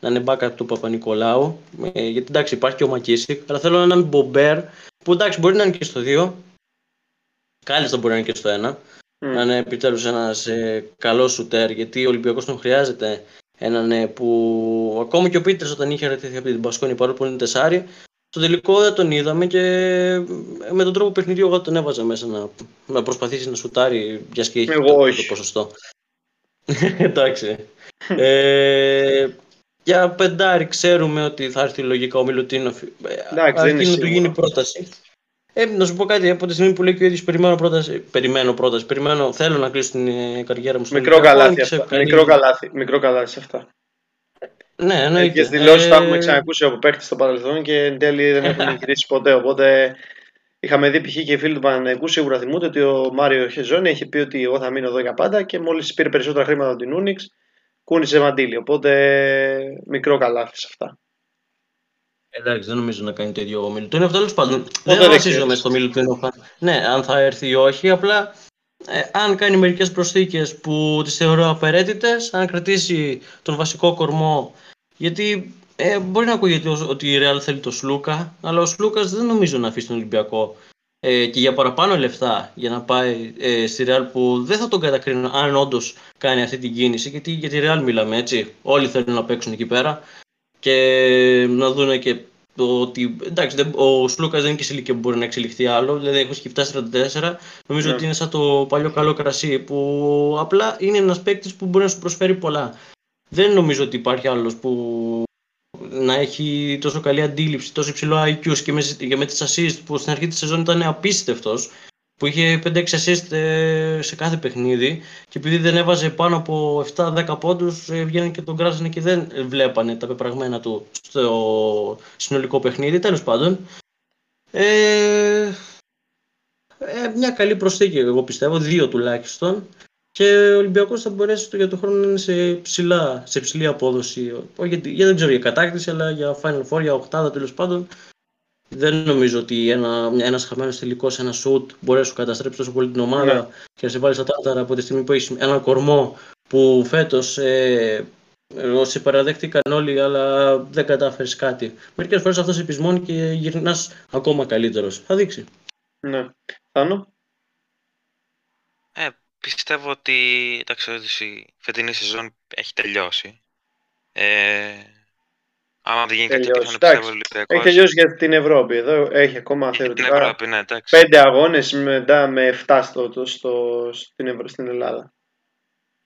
να είναι backup του Παπα-Νικολάου. Ε, γιατί εντάξει, υπάρχει και ο Μακίσικ, αλλά θέλω έναν Μπομπέρ που εντάξει, μπορεί να είναι και στο 2. Κάλλιστα μπορεί να είναι και στο 1. Μμ. Να είναι επιτέλους ένας ε, καλός σουτέρ, γιατί ο Ολυμπιακός τον χρειάζεται έναν ε, που ακόμα και ο Πίτερ όταν είχε ρετήθει από την Πασκόνη παρόλο που είναι τεσάρι, στο τελικό δεν τον είδαμε και ε, με τον τρόπο παιχνιδιού εγώ τον έβαζα μέσα να, να προσπαθήσει να σουτάρει για και έχει Εγώ το, όχι. το ποσοστό. Εντάξει. ε, για πεντάρι ξέρουμε ότι θα έρθει λογικά ο Μιλουτίνοφ. Ε, Εντάξει, δεν είναι αρκεί να του σίγουρο. γίνει πρόταση. Ε, να σου πω κάτι, από τη στιγμή που λέει και ο ίδιος περιμένω πρόταση, περιμένω πρόταση, περιμένω, θέλω να κλείσω την ε, καριέρα μου στο Μικρό Ολυμπιακό, καλάθι και σε αυτά. καλή- Μικρό καλάθι, μικρό καλάθι σε αυτά. Ναι, εννοείται. Τέτοιε δηλώσεις τα έχουμε Ε, ξανακούσει από παίκτες στο παρελθόν και εν τέλει δεν έχουν γυρίσει ποτέ. Οπότε είχαμε δει π.χ. και οι φίλοι του Παναναϊκού σίγουρα θυμούνται ότι ο Μάριο Χεζόνι είχε πει ότι εγώ θα μείνω εδώ για πάντα και μόλις πήρε περισσότερα χρήματα από την Ούνιξ, κούνησε μαντίλι. Οπότε μικρό καλάθι σε αυτά. Εντάξει, δεν νομίζω να κάνει το ίδιο ο Μιλουτίνοφ. Τέλος πάντων, δεν δεν βασίζομαι ξέρεις. στο Μιλουτίνοφ. Ναι, αν θα έρθει ή όχι. Απλά ε, αν κάνει μερικές προσθήκες που τις θεωρώ απαραίτητες, αν κρατήσει τον βασικό κορμό. Γιατί ε, μπορεί να ακούγεται ως- ότι η Real θέλει το Σλούκα, αλλά ο Σλούκας δεν νομίζω να αφήσει τον Ολυμπιακό. Ε, και για παραπάνω λεφτά για να πάει ε, στη Real που δεν θα τον κατακρίνω αν όντως κάνει αυτή την κίνηση. Γιατί για τη Real μιλάμε έτσι. Όλοι θέλουν να παίξουν εκεί πέρα και να δούνε και το ότι εντάξει, δεν, ο Σλούκας δεν είναι και σε ηλικία που μπορεί να εξελιχθεί άλλο. Δηλαδή, έχει φτάσει 44. Νομίζω Ναι. ότι είναι σαν το παλιό καλό κρασί που απλά είναι ένας παίκτης που μπορεί να σου προσφέρει πολλά. Δεν νομίζω ότι υπάρχει άλλος που να έχει τόσο καλή αντίληψη, τόσο υψηλό IQ και με, και με τις assist που στην αρχή της σεζόν ήταν απίστευτος που είχε 5-6 assist ε, σε κάθε παιχνίδι και επειδή δεν έβαζε πάνω από 7-10 πόντους ε, βγαίνανε και τον κράζανε και δεν βλέπανε τα πεπραγμένα του στο συνολικό παιχνίδι. Τέλος πάντων, ε, ε, μια καλή προσθήκη εγώ πιστεύω, δύο τουλάχιστον και ο Ολυμπιακός θα μπορέσει το- για τον χρόνο να είναι σε, ψηλά, σε ψηλή απόδοση. Όχι γιατί, για, δεν ξέρω για κατάκτηση, αλλά για Final Four, για οκτάδα τέλος πάντων. Δεν νομίζω ότι ένα ένας χαμένος τελικός, ένα σουτ μπορεί να σου καταστρέψει τόσο πολύ την ομάδα Ναι. και να σε βάλει στα τάρταρα από τη στιγμή που έχεις ένα κορμό που φέτος ε, ε, σε παραδέχτηκαν όλοι, αλλά δεν κατάφερες κάτι. Μερικές φορές αυτός σε επισμώνει και γυρνάς ακόμα καλύτερος. Θα δείξει. Ναι. Θάνο; Ε, πιστεύω ότι εντάξει, η φετινή σεζόν έχει τελειώσει. Ε, άμα δεν γίνει κάτι Τελειώσει. πιθανό, πιστεύω ο Εντάξει. Ολυμπιακός. Έχει τελειώσει για την Ευρώπη. Εδώ έχει ακόμα Για την θεωρητικά Ευρώπη, ναι, εντάξει. πέντε αγώνες μετά με 7 στο, το- στο, στην, Ευρω- στην Ελλάδα.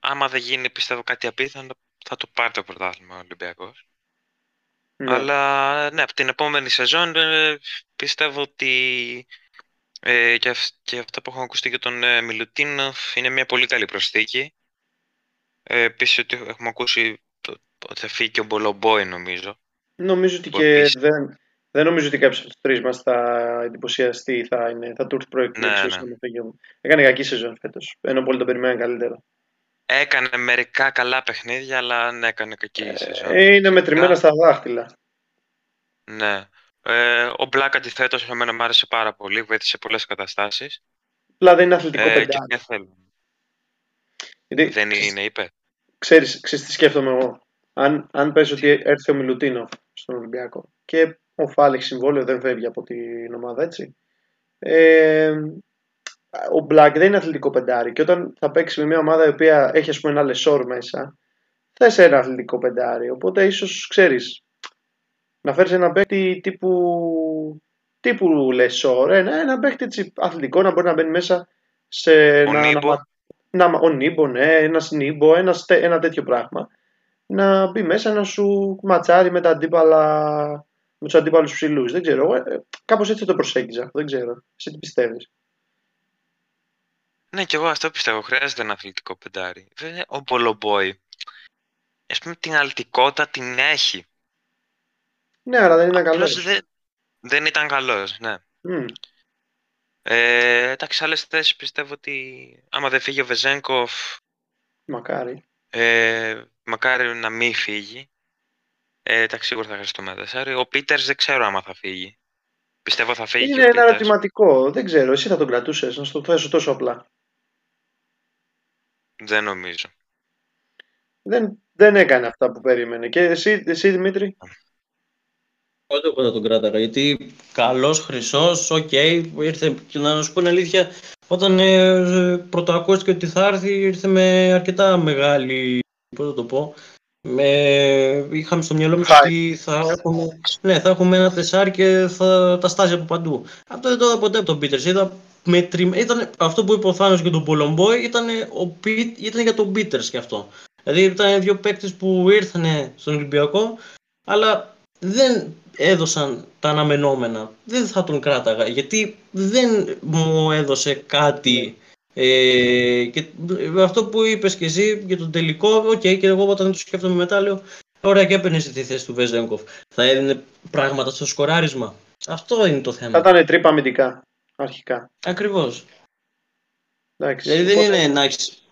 Άμα δεν γίνει, πιστεύω κάτι απίθανο, θα το πάρει το πρωτάθλημα ο Ολυμπιακός. Ναι. Αλλά ναι, από την επόμενη σεζόν ε, πιστεύω ότι ε, και, αυ- και αυτά που έχουν ακουστεί για τον ε, Μιλουτίνοφ είναι μια πολύ καλή προσθήκη. Ε, Επίσης ότι έχουμε ακούσει το- ότι θα φύγει και ο Μπολομπόη νομίζω. Νομίζω ότι που και επίσης- δεν, δεν νομίζω ότι κάποιος από τους τρεις μας θα εντυπωσιαστεί, θα, είναι, θα του έρθει προεκλήψη. Ναι, ναι. Έκανε κακή σεζόν φέτος. Ενώ πολύ τον περιμέναν καλύτερα. Έκανε μερικά καλά παιχνίδια, αλλά ναι, έκανε κακή σεζόν. Ε, είναι μετρημένα Γενικά, στα δάχτυλα. Ναι. Ε, ο Μπλακ αντιθέτως εμένα μου άρεσε πάρα πολύ, βοήθησε σε πολλές καταστάσεις. Απλά δεν είναι αθλητικό Ε, και πεντάρι. ποια θέλω. Γιατί Δεν είναι, είπε. ξέρεις, ξέρεις τι σκέφτομαι εγώ. Αν, αν πες ότι έρθει ο Μιλουτίνοφ στον Ολυμπιακό και ο Φάλ έχει συμβόλαιο, δεν φεύγει από την ομάδα έτσι. Ε, ο Μπλακ δεν είναι αθλητικό πεντάρι και όταν θα παίξει με μια ομάδα η οποία έχει ας πούμε ένα λεσόρ μέσα, θες ένα αθλητικό πεντάρι. Οπότε ίσως ξέρεις να φέρεις ένα παίκτη τύπου, τύπου λεσόρ, ένα, ένα παίκτη έτσι, αθλητικό να μπορεί να μπαίνει μέσα σε Ο ένα, Νίμπο. να, ο Νίμπο, ναι, ένας Νίμπο, ένας, στε- ένα τέτοιο πράγμα. Να μπει μέσα να σου ματσάρει με τα αντίπαλα, με τους αντίπαλους ψηλούς. Δεν ξέρω. Εγώ, ε, κάπως έτσι το προσέγγιζα. Δεν ξέρω. Εσύ τι πιστεύεις; Ναι, και εγώ αυτό πιστεύω. Χρειάζεται ένα αθλητικό πεντάρι. Βέβαια, ο Μπολομπόη, ας πούμε, την αλτικότητα την έχει. Ναι, αλλά δεν ήταν καλός. Απλώς δεν, δεν ήταν καλός, ναι. Ε, εντάξει, άλλες θέσεις πιστεύω ότι άμα δεν φύγει ο Βεζέγκοφ, Μακάρι. Ε, μακάρι να μην φύγει. Ε, εντάξει, σίγουρα θα χρειαστούμε ένα τεσσάρι. Ο Πίτερς δεν ξέρω άμα θα φύγει. Πιστεύω θα φύγει Είναι και ο ένα Peters. ερωτηματικό. Δεν ξέρω, εσύ θα τον κρατούσες, να σου το θέσω τόσο απλά. Δεν νομίζω. Δεν, δεν έκανε αυτά που περίμενε. Και εσύ, εσύ Δημήτρη; Ούτε εγώ θα τον κράταγα. Γιατί καλός, χρυσός, οκ, ήρθε. Και να σου πω την αλήθεια, όταν ε, πρωτοακούστηκε ότι θα έρθει, ήρθε με αρκετά μεγάλη. Πώς θα το πω. Με, είχαμε στο μυαλό μας Hype. ότι θα έχουμε, ναι, θα έχουμε ένα τεσάρι και θα τα στάζει από παντού. Αυτό δεν το είδα ποτέ από τον Πίτερς. Είδα μετρη... ήταν, αυτό που είπε ο Θάνος για τον Πολομπόη ήταν, ο Πι- ήταν για τον Πίτερς και αυτό. Δηλαδή ήταν δύο παίκτες που ήρθαν στον Ολυμπιακό, αλλά δεν έδωσαν τα αναμενόμενα. Δεν θα τον κράταγα, γιατί δεν μου έδωσε κάτι. Ε, και ε, αυτό που είπες και εσύ για τον τελικό, οκ, και εγώ όταν το σκέφτομαι μετά λέω, ωραία και έπαιρνες τη θέση του Βεζένκοφ. Θα έδινε πράγματα στο σκοράρισμα. Αυτό είναι το Θα θέμα. ήταν τρύπα αμυντικά. Αρχικά. Ακριβώς. Εντάξει. Δηλαδή δεν Οπότε- είναι να έχεις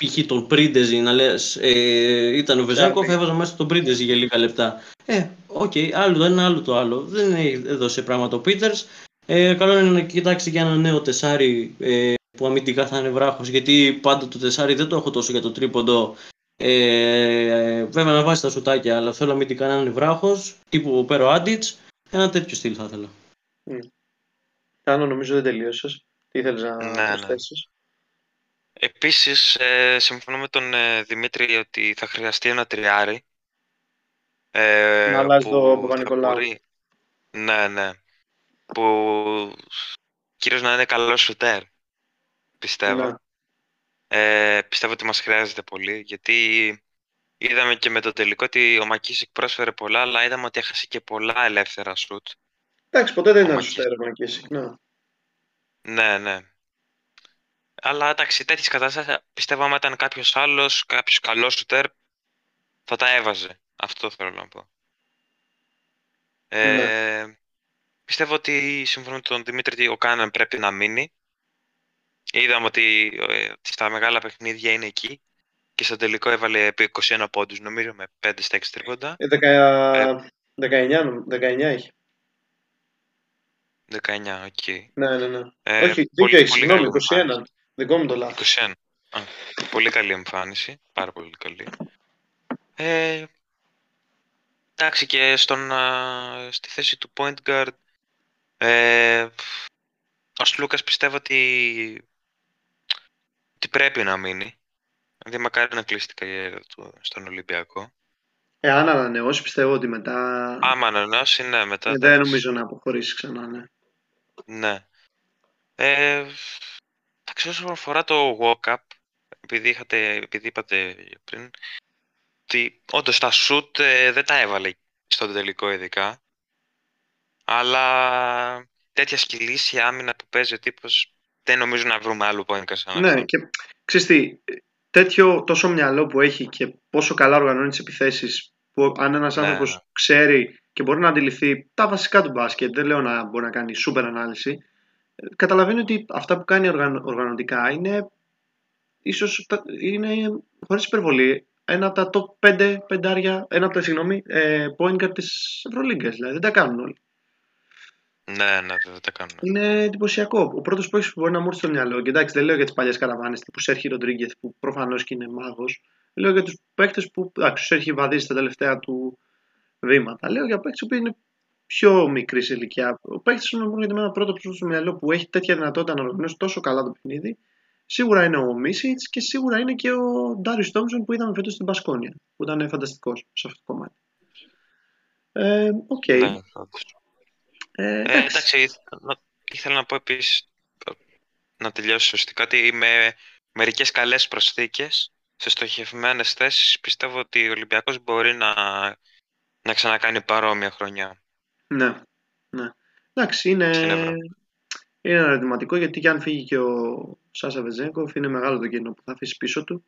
π.χ. τον Πρίντεζη να λες ε, ήταν ο Βεζένκοφ, έβαζα μέσα τον Πρίντεζη για λίγα λεπτά. Ε, οκ, άλλο το ένα, άλλο το άλλο. Δεν έδωσε πράγματα ο Πίτερς. Ε, καλό είναι να κοιτάξει για ένα νέο τεσάρι ε, που αμυντικά θα είναι βράχος. Γιατί πάντα το τεσάρι δεν το έχω τόσο για το τρίποντο. Ε, ε, βέβαια να βάζει τα σουτάκια, αλλά θέλω αμυντικά να είναι βράχος. Τύπου ο Πέρο Άντιτς. Ένα τέτοιο στυλ θα ήθελα. Τάνο, νομίζω δεν τελείωσες. Τι ήθελε να Ναι, ναι. προσθέσεις; Επίσης, ε, συμφωνώ με τον ε, Δημήτρη ότι θα χρειαστεί ένα τριάρι. Ε, Να αλλάζει που το θα Παπα-Νικολάου. μπορεί- Ναι, ναι. Που κυρίως να είναι καλός σουτέρ, πιστεύω. Ναι. Ε, πιστεύω ότι μας χρειάζεται πολύ, γιατί είδαμε και με το τελικό ότι ο Μακίσικ πρόσφερε πολλά, αλλά είδαμε ότι έχασε και πολλά ελεύθερα σουτ. Εντάξει, ποτέ δεν ήταν Μακίσικ. σου τέρμα και εσύ. Ναι. Ναι, ναι. Αλλά εντάξει, τέτοιες καταστάσεις πιστεύω άμα ήταν κάποιος άλλος, κάποιος καλός σουτέρ, θα τα έβαζε. Αυτό θέλω να πω. Ε, Πιστεύω ότι σύμφωνα με τον Δημήτρη ότι ο Κάναν πρέπει να μείνει. Είδαμε ότι, ε, ότι στα μεγάλα παιχνίδια είναι εκεί και στο τελικό έβαλε επί 21 πόντους νομίζω με 5 στα 6 τρίποντα. Ε, δεκα- 19, νομ- 19 έχει. 19, οκ. Ναι, ναι, ναι. Ε, Όχι, πολύ- δίκιο έχει. πολύ Συγγνώμη, καλή 21. Εμφάνιση. Δικό μου το λάθος. 21. Α, πολύ καλή εμφάνιση. Πάρα πολύ καλή. Ε, εντάξει και στον, α, στη θέση του point guard ε, ο Σλούκας πιστεύω ότι, ότι πρέπει να μείνει. Δηλαδή μακάρι να κλείσει την καριέρα του στον Ολυμπιακό. Εάν ανανεώσει, πιστεύω ότι μετά. Άμα ανανεώσει, ναι, μετά. ε, θα- δεν νομίζω να αποχωρήσει ξανά, ναι. Ναι. Ε, εντάξει, όσον αφορά το walk-up, επειδή, είχατε, επειδή είπατε πριν, ότι όντως τα shoot ε, δεν τα έβαλε στο τελικό ειδικά, αλλά τέτοια σκυλήσια άμυνα που παίζει ο τύπος, δεν νομίζω να βρούμε άλλο point σαν Ναι, αυτό. και ξέρεις τι, τέτοιο τόσο μυαλό που έχει και πόσο καλά οργανώνει τις επιθέσεις που αν ένας Ναι, άνθρωπος ναι. ξέρει και μπορεί να αντιληφθεί τα βασικά του μπάσκετ, δεν λέω να μπορεί να κάνει σούπερ ανάλυση, ε, καταλαβαίνει ότι αυτά που κάνει οργανω- οργανωτικά είναι ίσως τα- είναι χωρίς υπερβολή ένα από τα top 5 πεντάρια, ένα από τα συγγνώμη, ε, point guard της Ευρωλίγκας, δηλαδή δεν τα κάνουν όλοι. Ναι, ναι, δεν τα κάνουμε. Είναι εντυπωσιακό. Ο πρώτος που έχεις που μπορεί να μου έρθει στο μυαλό. Και εντάξει, δεν λέω για τις παλιές καραβάνες τύπου Σέρχη Ροντρίγκεθ που προφανώς και είναι μάγος. Λέω για τους παίκτες που. Εντάξει, ο Σέρχη βαδίζει τα τελευταία του βήματα. Λέω για παίκτες που είναι πιο μικρής σε ηλικία. Ο παίκτη που μου έρχεται με ένα πρώτο που στο μυαλό που έχει τέτοια δυνατότητα να οργανώσει τόσο καλά το παιχνίδι. Σίγουρα είναι ο Μίσιτς και σίγουρα είναι και ο Ντάριους Τόμπσον που είδαμε φέτος στην Μπασκόνια. Που ήταν φανταστικός σε αυτό το κομμάτι. Ε, Οκ. Ναι, όντως. Ε, Ε, εντάξει. εντάξει, ήθελα να- ήθελα να πω επίσης, να τελειώσω ουσιαστικά, ότι με μερικές καλές προσθήκες σε στοχευμένες θέσεις πιστεύω ότι ο Ολυμπιακός μπορεί να, να ξανακάνει παρόμοια χρονιά. Ναι, ναι. Εντάξει, είναι, Στην Ευρώπη. είναι ένα ερωτηματικό γιατί και αν φύγει και ο Σάσα Βεζέγκοφ είναι μεγάλο το κενό που θα αφήσει πίσω του.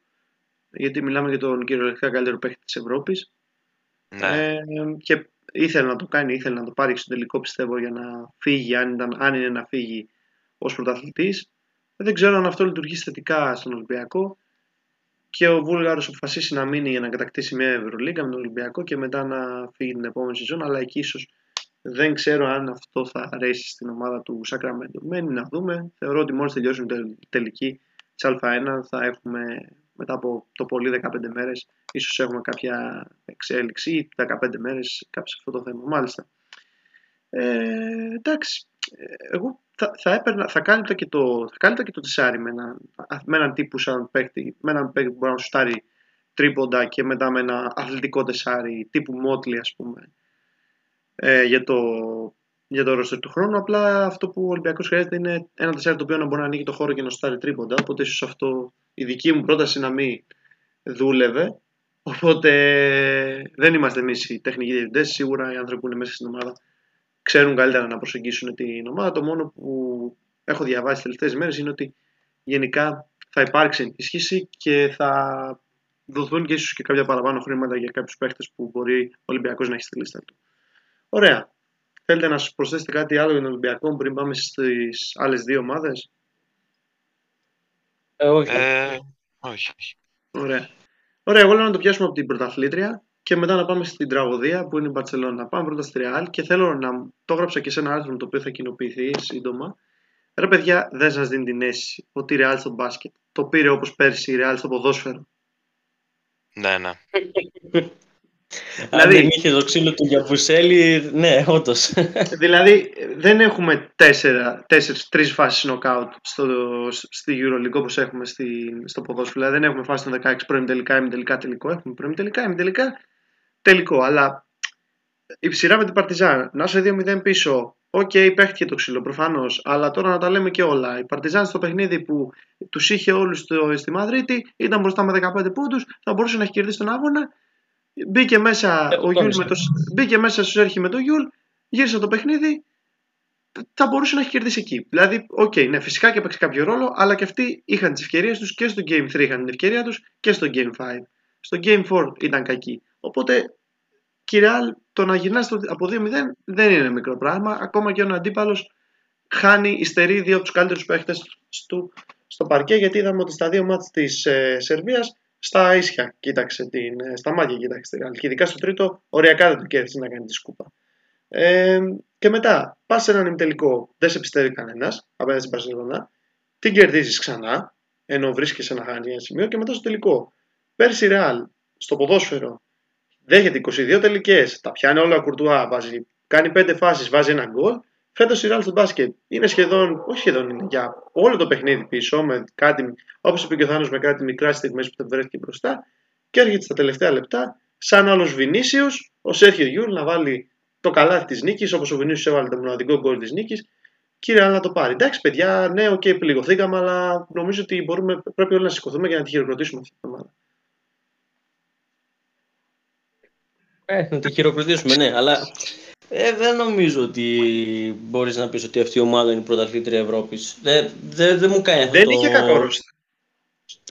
Γιατί μιλάμε για τον κυριολεκτικά καλύτερο παίκτη της Ευρώπης. Ναι, Ε, και ήθελε να το κάνει, ήθελε να το πάρει στο τελικό πιστεύω για να φύγει, αν, ήταν, αν είναι να φύγει ως πρωταθλητής. Δεν ξέρω αν αυτό λειτουργήσει θετικά στον Ολυμπιακό και ο Βούλγαρος αποφασίσει να μείνει για να κατακτήσει μια Ευρωλίγκα με τον Ολυμπιακό και μετά να φύγει την επόμενη σεζόν, αλλά εκεί ίσως Δεν ξέρω αν αυτό θα αρέσει στην ομάδα του Sacramento. Μένει να δούμε. Θεωρώ ότι μόλις τελειώσουν η τελική της Α1 θα έχουμε μετά από το πολύ 15 μέρες ίσως έχουμε κάποια εξέλιξη ή 15 μέρες κάποιο σε αυτό το θέμα. Μάλιστα. Ε, εντάξει, εγώ θα, θα, έπαιρνα, θα κάλυπτα και το, θα και το τεσάρι με, ένα, με έναν τύπου σαν παίκτη, με έναν παίκτη που μπορεί να σου στάρει τρίποντα και μετά με ένα αθλητικό τεσάρι τύπου Μότλι ας πούμε ε, για το, για το ρόστερ του χρόνου. Απλά αυτό που ο Ολυμπιακός χρειάζεται είναι ένα τεσάρι το οποίο να μπορεί να ανοίγει το χώρο και να στάρει τρίποντα. Οπότε ίσως αυτό η δική μου πρόταση να μην δούλευε. Οπότε δεν είμαστε εμείς οι τεχνικοί διευθυντές. Σίγουρα οι άνθρωποι που είναι μέσα στην ομάδα ξέρουν καλύτερα να προσεγγίσουν την ομάδα. Το μόνο που έχω διαβάσει τις τελευταίες μέρες είναι ότι γενικά θα υπάρξει ενίσχυση και θα δοθούν και ίσως και κάποια παραπάνω χρήματα για κάποιους παίχτε που μπορεί ο Ολυμπιακός να έχει στη λίστα του. Ωραία. Θέλετε να σας προσθέσετε κάτι άλλο για τον Ολυμπιακό πριν πάμε στις άλλες δύο ομάδες; Ε, όχι. Ε, όχι, όχι. Ωραία. Ωραία, εγώ λέω να το πιάσουμε από την πρωταθλήτρια και μετά να πάμε στην τραγωδία που είναι η Μπαρσελόνα. Πάμε πρώτα στη Real και θέλω να το έγραψα και σε ένα άρθρο το οποίο θα κοινοποιηθεί σύντομα. Ρε παιδιά, δεν σας δίνει την αίσθηση ότι η Real στο μπάσκετ το πήρε όπως πέρσι η Real στο ποδόσφαιρο; Ναι, ναι. Δηλαδή, Αν δεν είχε το ξύλο του Γιαμπουσέλε, ναι, όντως. δηλαδή, δεν έχουμε τέσσερα, τέσσερις, τρεις φάσεις νοκάουτ στο, στη EuroLeague όπως έχουμε στη, στο ποδόσφαιρο. Δηλαδή, δεν έχουμε φάση των 16 προημιτελικά, ημιτελικά, τελικό. Έχουμε προημιτελικά, ημιτελικά, τελικό. Αλλά η σειρά με την Παρτιζάν, να είσαι 2-0 πίσω, Ok, okay, παίχτηκε το ξύλο προφανώς, αλλά τώρα να τα λέμε και όλα. Η Παρτιζάν στο παιχνίδι που τους είχε όλους στη Μαδρίτη ήταν μπροστά με 15 πόντους, θα μπορούσε να έχει κερδίσει τον αγώνα Μπήκε μέσα, ο Γιούλ με το, μπήκε μέσα ο Σέρχιο με το Γιούλ, γύρισε το παιχνίδι, θα μπορούσε να έχει κερδίσει εκεί. Δηλαδή, ok, okay, ναι, φυσικά και έπαιξε κάποιο ρόλο, αλλά και αυτοί είχαν τις ευκαιρίες τους και στο Game 3 είχαν την ευκαιρία τους και στο Game 5. Στο Game 4 ήταν κακοί. Οπότε, και η Ρεάλ, το να γυρνάς από 2-0 δεν είναι μικρό πράγμα. Ακόμα και ο αντίπαλος χάνει, υστερεί δύο από τους καλύτερους παίχτες στο παρκέ, γιατί είδαμε ότι στα δύο μάτια της ε, Σερβίας στα ίσια κοίταξε την, ε, στα μάτια κοίταξε την Και ειδικά στο τρίτο, οριακά δεν του κέρδισε να κάνει τη σκούπα. Ε, και μετά, πας σε έναν ημιτελικό, δεν σε πιστεύει κανένας απέναντι στην Παρσελόνα, την κερδίζεις ξανά, ενώ βρίσκεσαι να χάνεις ένα σημείο, και μετά στο τελικό. Πέρσι Ρεάλ, στο ποδόσφαιρο, δέχεται 22 τελικές, τα πιάνει όλα κουρτουά, βάζει, κάνει 5 φάσεις, βάζει ένα γκολ Φέτος η Real στο μπάσκετ είναι σχεδόν, όχι σχεδόν, είναι για όλο το παιχνίδι πίσω, με κάτι, όπως είπε και ο Θάνος, με κάτι μικρά στιγμές που θα βρέθηκε μπροστά και έρχεται στα τελευταία λεπτά, σαν άλλος Βινίσιο, ο Σέρχιο Γιούλ να βάλει το καλάθι της νίκης, όπως ο Βινίσιο έβαλε το μοναδικό γκολ της νίκης. Και η Ρεάλ να το πάρει. Εντάξει, παιδιά, ναι, ok, okay, πληγωθήκαμε, αλλά νομίζω ότι μπορούμε, πρέπει όλοι να σηκωθούμε για να τη χειροκροτήσουμε αυτή την εβδομάδα. Ε, να τη χειροκροτήσουμε, ναι, αλλά ε, δεν νομίζω ότι μπορείς να πεις ότι αυτή η ομάδα είναι η πρωταθλήτρια Ευρώπης. Δεν, δεν, δεν μου κάνει αυτό. Δεν το... είχε κακό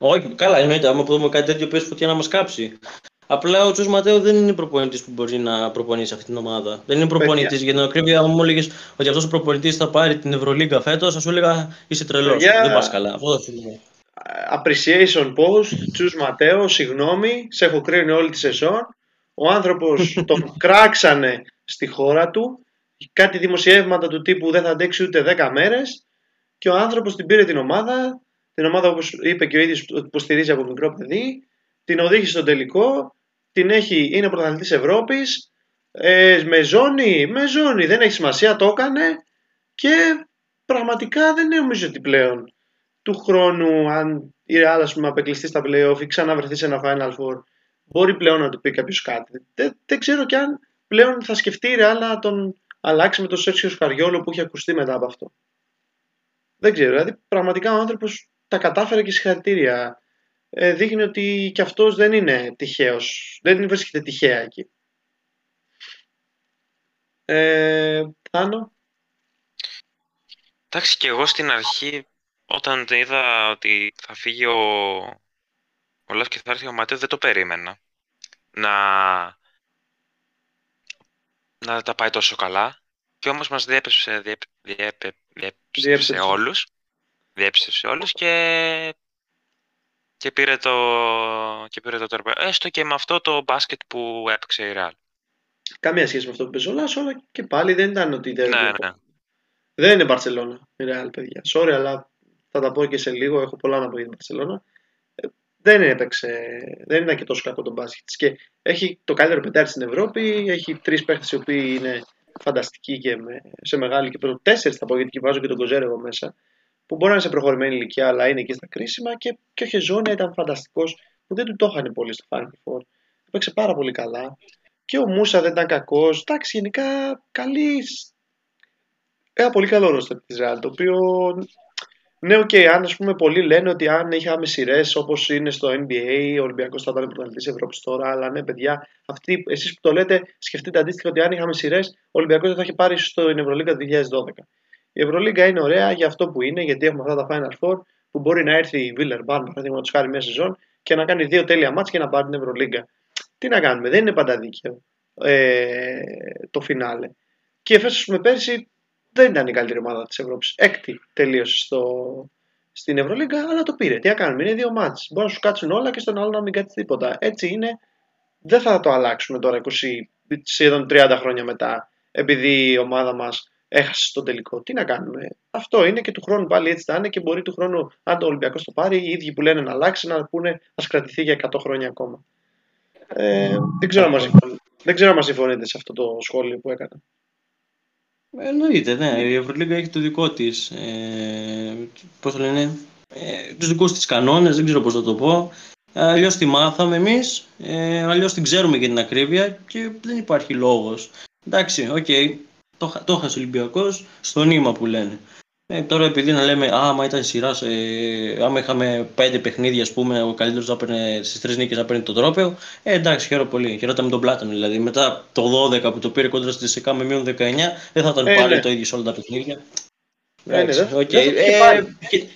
Όχι, καλά, εννοείται. Άμα πούμε κάτι τέτοιο, πες φωτιά να μας κάψει. Απλά ο Τζος Ματέο δεν είναι προπονητής που μπορεί να προπονήσει αυτή την ομάδα. Δεν είναι προπονητής. Για την ακρίβεια, αν μου έλεγες ότι αυτός ο προπονητής θα πάρει την Ευρωλίγκα φέτος, θα σου έλεγα είσαι τρελός. Δεν πας καλά. Αυτό το θυμάμαι. Appreciation post, Τζος Ματέο, συγγνώμη, σε έχω κρίνει όλη τη σεζόν. Ο άνθρωπος τον κράξανε στη χώρα του, κάτι δημοσιεύματα του τύπου δεν θα αντέξει ούτε 10 μέρες και ο άνθρωπος την πήρε την ομάδα, την ομάδα όπως είπε και ο ίδιος που υποστηρίζει από μικρό παιδί, την οδήγησε στο τελικό, την έχει, είναι πρωταθλητής Ευρώπης, ε, με ζώνη, με ζώνη, δεν έχει σημασία, το έκανε και πραγματικά δεν νομίζω ότι πλέον του χρόνου αν η Real ας πούμε απεκλειστεί στα playoff ή ξαναβρεθεί σε ένα Final Four μπορεί πλέον να του πει κάποιος κάτι. Δεν, δεν ξέρω κι αν πλέον θα σκεφτεί η Real να τον αλλάξει με τον Σέρσιο Σκαριόλο που έχει ακουστεί μετά από αυτό. Δεν ξέρω, δηλαδή πραγματικά ο άνθρωπος τα κατάφερε και συγχαρητήρια. Ε, δείχνει ότι και αυτός δεν είναι τυχαίος, δεν βρίσκεται τυχαία εκεί. Ε, Άνω. Εντάξει και εγώ στην αρχή όταν είδα ότι θα φύγει ο, ο Λάς και θα έρθει ο Ματέο δεν το περίμενα. Να, να τα πάει τόσο καλά. Και όμως μας διέπεψε, διέπε, διέπε, διέπεψε σε όλους. Διέπεψε σε όλους και, και πήρε το, και πήρε το τερπέ. Έστω και με αυτό το μπάσκετ που έπαιξε η Real. καμία σχέση με αυτό που είπε ο Λάσο, αλλά και πάλι δεν ήταν ότι δεν. Ναι, ναι. Δεν είναι Μπαρσελόνα η Real, παιδιά. Sorry, αλλά θα τα πω και σε λίγο. Έχω πολλά να πω για την Μπαρσελόνα. Ε, Δεν έπαιξε, δεν ήταν και τόσο κακό το μπάσκετ. της. Και έχει το καλύτερο πεντάρι στην Ευρώπη. Έχει τρεις παίχτες οι οποίοι είναι φανταστικοί και με, σε μεγάλη και τέσσερις θα πω γιατί και βάζω και τον Κοζέρεβο μέσα. Που μπορεί να είναι σε προχωρημένη ηλικία, αλλά είναι εκεί στα κρίσιμα. Και, και ο Χεζόνια ήταν φανταστικός που δεν του το είχαν πολύ στο Final Four. Έπαιξε πάρα πολύ καλά. Και ο Μούσα δεν ήταν κακός. Εντάξει, γενικά καλή. Ένα πολύ καλό ρόστερ της Real. Το οποίο. Ναι, οκ, αν ας πούμε πολλοί λένε ότι αν είχαμε σειρές όπως είναι στο NBA, ο Ολυμπιακός θα ήταν πρωταθλητής Ευρώπης τώρα. Αλλά ναι, παιδιά, αυτοί εσείς που το λέτε, σκεφτείτε αντίστοιχα ότι αν είχαμε σειρές, ο Ολυμπιακός δεν θα είχε πάρει στο Ευρωλίγκα του 2012. Η Ευρωλίγκα είναι ωραία για αυτό που είναι, γιατί έχουμε αυτά τα Final Four που μπορεί να έρθει η Βίλερ Μπάν, παραδείγματο χάρη μια σεζόν και να κάνει δύο τέλεια μάτια και να πάρει την Ευρωλίγκα. Τι να κάνουμε, δεν είναι πάντα δίκαιο ε, το φινάλε. Και η Εφέσος με πέρσι δεν ήταν η καλύτερη ομάδα της Ευρώπης. Έκτη τελείωσε στο, στην Ευρωλίγκα, αλλά το πήρε. Τι να κάνουμε, είναι δύο μάτς. Μπορεί να σου κάτσουν όλα και στον άλλο να μην κάτσει τίποτα. Έτσι είναι. Δεν θα το αλλάξουμε τώρα 20, σχεδόν 30 χρόνια μετά, επειδή η ομάδα μας έχασε στο τελικό. Τι να κάνουμε. Αυτό είναι και του χρόνου πάλι έτσι θα είναι και μπορεί του χρόνου, αν το Ολυμπιακός το πάρει, οι ίδιοι που λένε να αλλάξει να πούνε ας κρατηθεί για 100 χρόνια ακόμα. Ε, δεν ξέρω αν μας συμφωνείτε. Δεν ξέρω αν μας συμφωνείτε σε αυτό το σχόλιο που έκανα. Εννοείται, ναι. Η Ευρωλίγκα έχει το δικό της. Ε, πώς το λένε, ε, τους δικούς της κανόνες, δεν ξέρω πώς θα το πω. Αλλιώς τη μάθαμε εμείς, ε, αλλιώς την ξέρουμε για την ακρίβεια και δεν υπάρχει λόγος. Εντάξει, οκ, το, χα- το έχασε ο Ολυμπιακός στο νήμα που λένε. Ε, τώρα επειδή να λέμε, α, άμα ήταν σειρά, ε, άμα είχαμε πέντε παιχνίδια, ας πούμε, ο καλύτερος να παίρνει στις τρεις νίκες να παίρνει το τρόπαιο, ε, εντάξει, χαίρομαι πολύ. Χαιρόταν με τον Πλάτανο, δηλαδή. Μετά το 12 που το πήρε κόντρα στη ΤΣΣΚΑ με μείον 19, δεν θα ήταν Ε, πάλι ναι. το ίδιο σε όλα τα παιχνίδια. Ε, ναι, Εντάξει, δεν- οκ. δεν θα το είχε Ε, πάρει. κοίτα-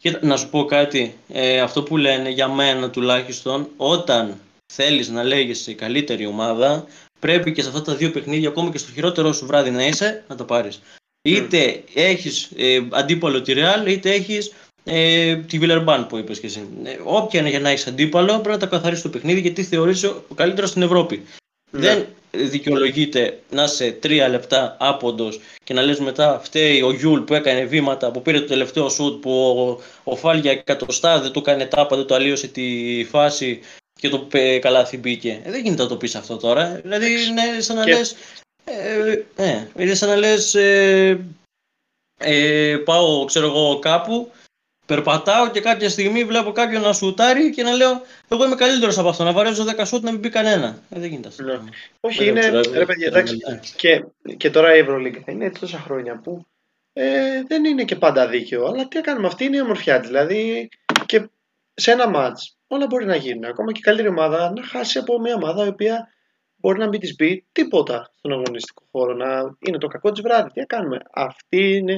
κοίτα, να σου πω κάτι. Ε, αυτό που λένε για μένα τουλάχιστον, όταν θέλεις να λέγεσαι η καλύτερη ομάδα, πρέπει και σε αυτά τα δύο παιχνίδια, ακόμα και στο χειρότερο σου βράδυ να είσαι, να το πάρεις. Είτε έχεις ε, αντίπαλο τη Real, είτε έχεις ε, τη Villeurbanne που είπες και εσύ. Ε, όποια είναι για να έχεις αντίπαλο, πρέπει να τα καθαρίσεις το παιχνίδι γιατί θεωρείσαι ο καλύτερος στην Ευρώπη. Ναι. Δεν δικαιολογείται να είσαι τρία λεπτά άποντος και να λες μετά φταίει ο Γιούλ που έκανε βήματα, που πήρε το τελευταίο σουτ, που ο, ο Φάλ για εκατοστά δεν του έκανε τάπα, δεν του αλλίωσε τη φάση και το πε- καλάθι μπήκε. Ε, δεν γίνεται να το πεις αυτό τώρα. Δηλαδή είναι σαν να Και- λες... Ε, ε, είναι σαν να λες ε, ε, πάω ξέρω εγώ κάπου Περπατάω και κάποια στιγμή βλέπω κάποιον να σουτάρει και να λέω Εγώ είμαι καλύτερος από αυτό. Να βαρέζω 10 σουτ να μην μπει κανένα. Ε, δεν γίνεται αυτό. Ναι. το πράγμα. Όχι, Δεν είναι. ξέρω, Ρε παιδιά, δεν εντάξει. μιλάει. Και, και τώρα η Ευρωλίγκα είναι έτσι τόσα χρόνια που ε, δεν είναι και πάντα δίκαιο. Αλλά τι να κάνουμε, αυτή είναι η ομορφιά της. Δηλαδή και σε ένα μάτς όλα μπορεί να γίνουν. Ακόμα και η καλύτερη ομάδα να χάσει από μια ομάδα η οποία μπορεί να μην της πει τίποτα στον αγωνιστικό χώρο. Να είναι το κακό της βράδυ. Τι να κάνουμε. Αυτή είναι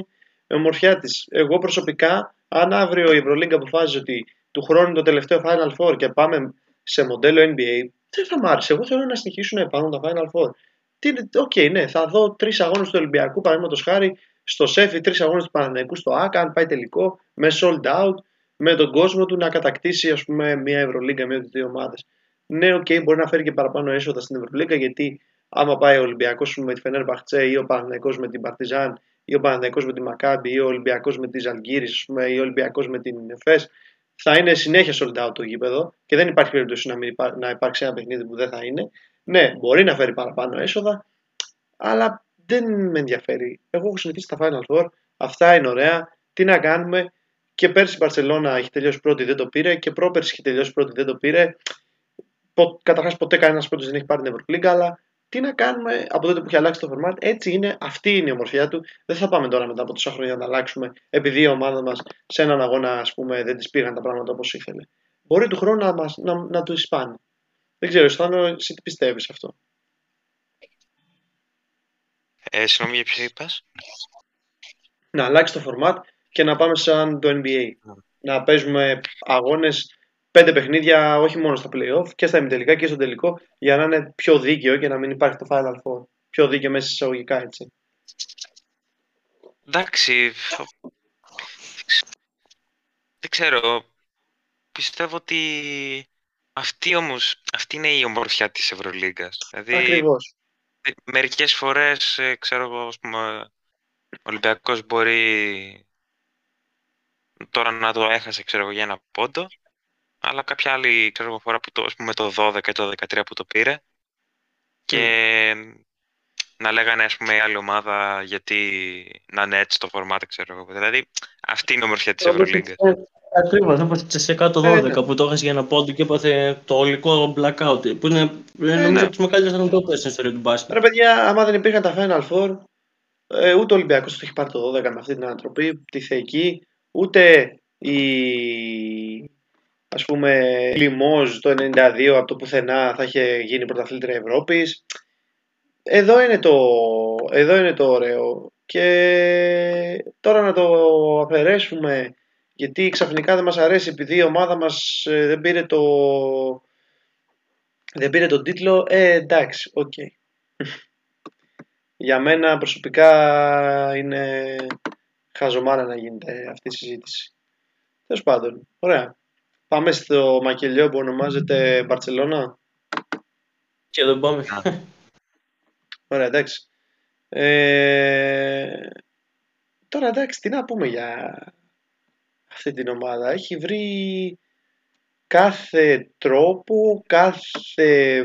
η ομορφιά της. Εγώ προσωπικά, αν αύριο η Ευρωλίγκα αποφάσισε ότι του χρόνου είναι το τελευταίο Final Four και πάμε σε μοντέλο NBA, δεν θα μ' άρεσε. Εγώ θέλω να συνεχίσουν να υπάρχουν τα Final Four. Τι είναι- Οκ, ναι, θα δω τρεις αγώνες του Ολυμπιακού, παραδείγματος χάρη, στο ΣΕΦΙ, τρεις αγώνες του Παναθηναϊκού στο ΟΑΚΑ, αν πάει τελικό, με sold out, με τον κόσμο του να κατακτήσει ας πούμε, μια Ευρωλίγκα, μια από τις δύο ομάδες. Ναι, οκ, μπορεί να φέρει και παραπάνω έσοδα στην Ευρωλίγκα, γιατί άμα πάει ο Ολυμπιακός με τη Φενέρ Μπαχτσέ ή ο Παναθηναϊκός με την Παρτιζάν ή ο Παναθηναϊκός με τη Μακάμπη ή ο Ολυμπιακός με τη Ζαλγκίρις ή ο Ολυμπιακός με την Εφές, θα είναι συνέχεια sold out το γήπεδο και δεν υπάρχει περίπτωση να, μην υπά- να υπάρξει ένα παιχνίδι που δεν θα είναι. Ναι, μπορεί να φέρει παραπάνω έσοδα, αλλά δεν με ενδιαφέρει. Εγώ έχω συνηθίσει τα Final Four, αυτά είναι ωραία. Τι να κάνουμε; Και πέρσι η Μπαρσελόνα έχει τελειώσει πρώτη, δεν το πήρε. Και πρόπερσι έχει τελειώσει πρώτη, δεν το πήρε. Καταρχάς, ποτέ κανένας πρώτο δεν έχει πάρει την Ευρωλίγκα, αλλά τι να κάνουμε από τότε που έχει αλλάξει το format. Έτσι είναι, αυτή είναι η ομορφιά του. Δεν θα πάμε τώρα μετά από τόσα χρόνια να τα αλλάξουμε, επειδή η ομάδα μας σε έναν αγώνα ας πούμε, δεν της πήγαν τα πράγματα όπως ήθελε. Μπορεί του χρόνου να, μας, να, να το εισπάνει. Δεν ξέρω, Στάνο, εσύ τι πιστεύεις αυτό; Ε, συγγνώμη, για ποιο είπας. να αλλάξει το format και να πάμε σαν το NBA. Να παίζουμε αγώνες, πέντε παιχνίδια, όχι μόνο στα playoff και στα ημιτελικά και στο τελικό, για να είναι πιο δίκαιο και να μην υπάρχει το Final Four. Πιο δίκαιο μέσα εισαγωγικά, έτσι. Εντάξει, θα- δεν ξέρω. Πιστεύω ότι αυτή όμως, αυτή είναι η ομορφιά της Ευρωλίγκας. Δηλαδή, Ακριβώς. μερικές φορές, ε, ξέρω εγώ, ας πούμε, ο Ολυμπιακός μπορεί τώρα να το έχασε, ξέρω εγώ, για ένα πόντο, αλλά κάποια άλλη, ξέρω εγώ, φορά που το, ας πούμε, το 12 ή το 13 που το πήρε και να λέγανε, ας πούμε, η άλλη ομάδα γιατί να είναι έτσι το φορμάτ, ξέρω εγώ. Δηλαδή, αυτή είναι η ομορφιά της Ευρωλίγκας. Ακριβώς, έπαθε Τσεσεκά το 12 που το έχασε για ένα πόντο και έπαθε το ολικό blackout. Που είναι Ναι, νομίζω ναι. από τι μεγαλύτερε ανατοπέ στην ιστορία του μπάσκετ. Ρε παιδιά, άμα δεν υπήρχαν τα Final Four, ε, ούτε ο Ολυμπιακός το έχει πάρει το 12 με αυτή την ανατροπή, τη θεϊκή, ούτε η ας πούμε Λιμόζ το 92 από το πουθενά θα είχε γίνει πρωταθλήτρια Ευρώπης. Εδώ είναι το, εδώ είναι το ωραίο και τώρα να το αφαιρέσουμε γιατί ξαφνικά δεν μας αρέσει επειδή η ομάδα μας ε, δεν πήρε το δεν πήρε τον τίτλο, ε, εντάξει, οκ. Για μένα προσωπικά είναι χαζομάρα να γίνεται αυτή η συζήτηση. Τέλος πάντων, ωραία. Πάμε στο μακελειό που ονομάζεται Μπαρτσελώνα. Και εδώ πάμε. Ωραία, εντάξει. Ε, τώρα εντάξει, τι να πούμε για αυτή την ομάδα. Έχει βρει κάθε τρόπο, κάθε...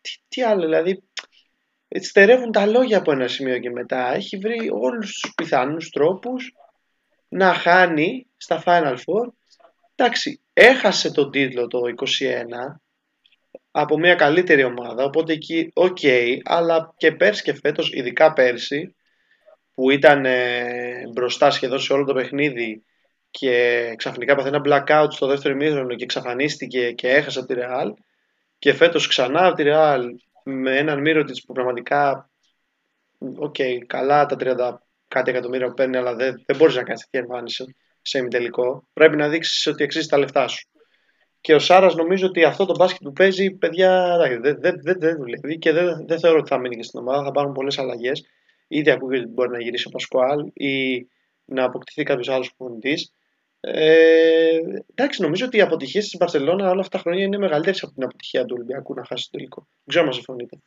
Τι, τι άλλο, δηλαδή στερεύουν τα λόγια από ένα σημείο και μετά. Έχει βρει όλους τους πιθανούς τρόπους να χάνει στα Final Four. Εντάξει, έχασε τον τίτλο το 21 από μια καλύτερη ομάδα, οπότε εκεί οκ, αλλά και πέρσι και φέτος, ειδικά πέρσι, που ήταν ε, μπροστά σχεδόν σε όλο το παιχνίδι και ξαφνικά πάθει ένα blackout στο δεύτερο ημίχρονο και εξαφανίστηκε και έχασε από τη Real και φέτος ξανά από τη Real με έναν Μίροτιτς που πραγματικά οκ, καλά τα 30 κάτι εκατομμύρια που παίρνει αλλά δεν, δεν μπορείς να κάνεις τέτοια εμφάνιση σε ημιτελικό πρέπει να δείξεις ότι αξίζει τα λεφτά σου και ο Σάρας νομίζω ότι αυτό το μπάσκετ που παίζει, παιδιά, δεν δε, δε, δε δουλεύει και δεν δε θεωρώ ότι θα μείνει και στην ομάδα. Θα πάρουν πολλές αλλαγές. Ήδη ακούγεται ότι μπορεί να γυρίσει ο Πασκουάλ ή να αποκτηθεί κάποιος άλλος προπονητής. Ε, εντάξει, νομίζω ότι οι αποτυχίες της Μπαρσελόνα όλα αυτά τα χρόνια είναι μεγαλύτερες από την αποτυχία του Ολυμπιακού να χάσει το τελικό. Δεν ξέρω αν συμφωνείτε.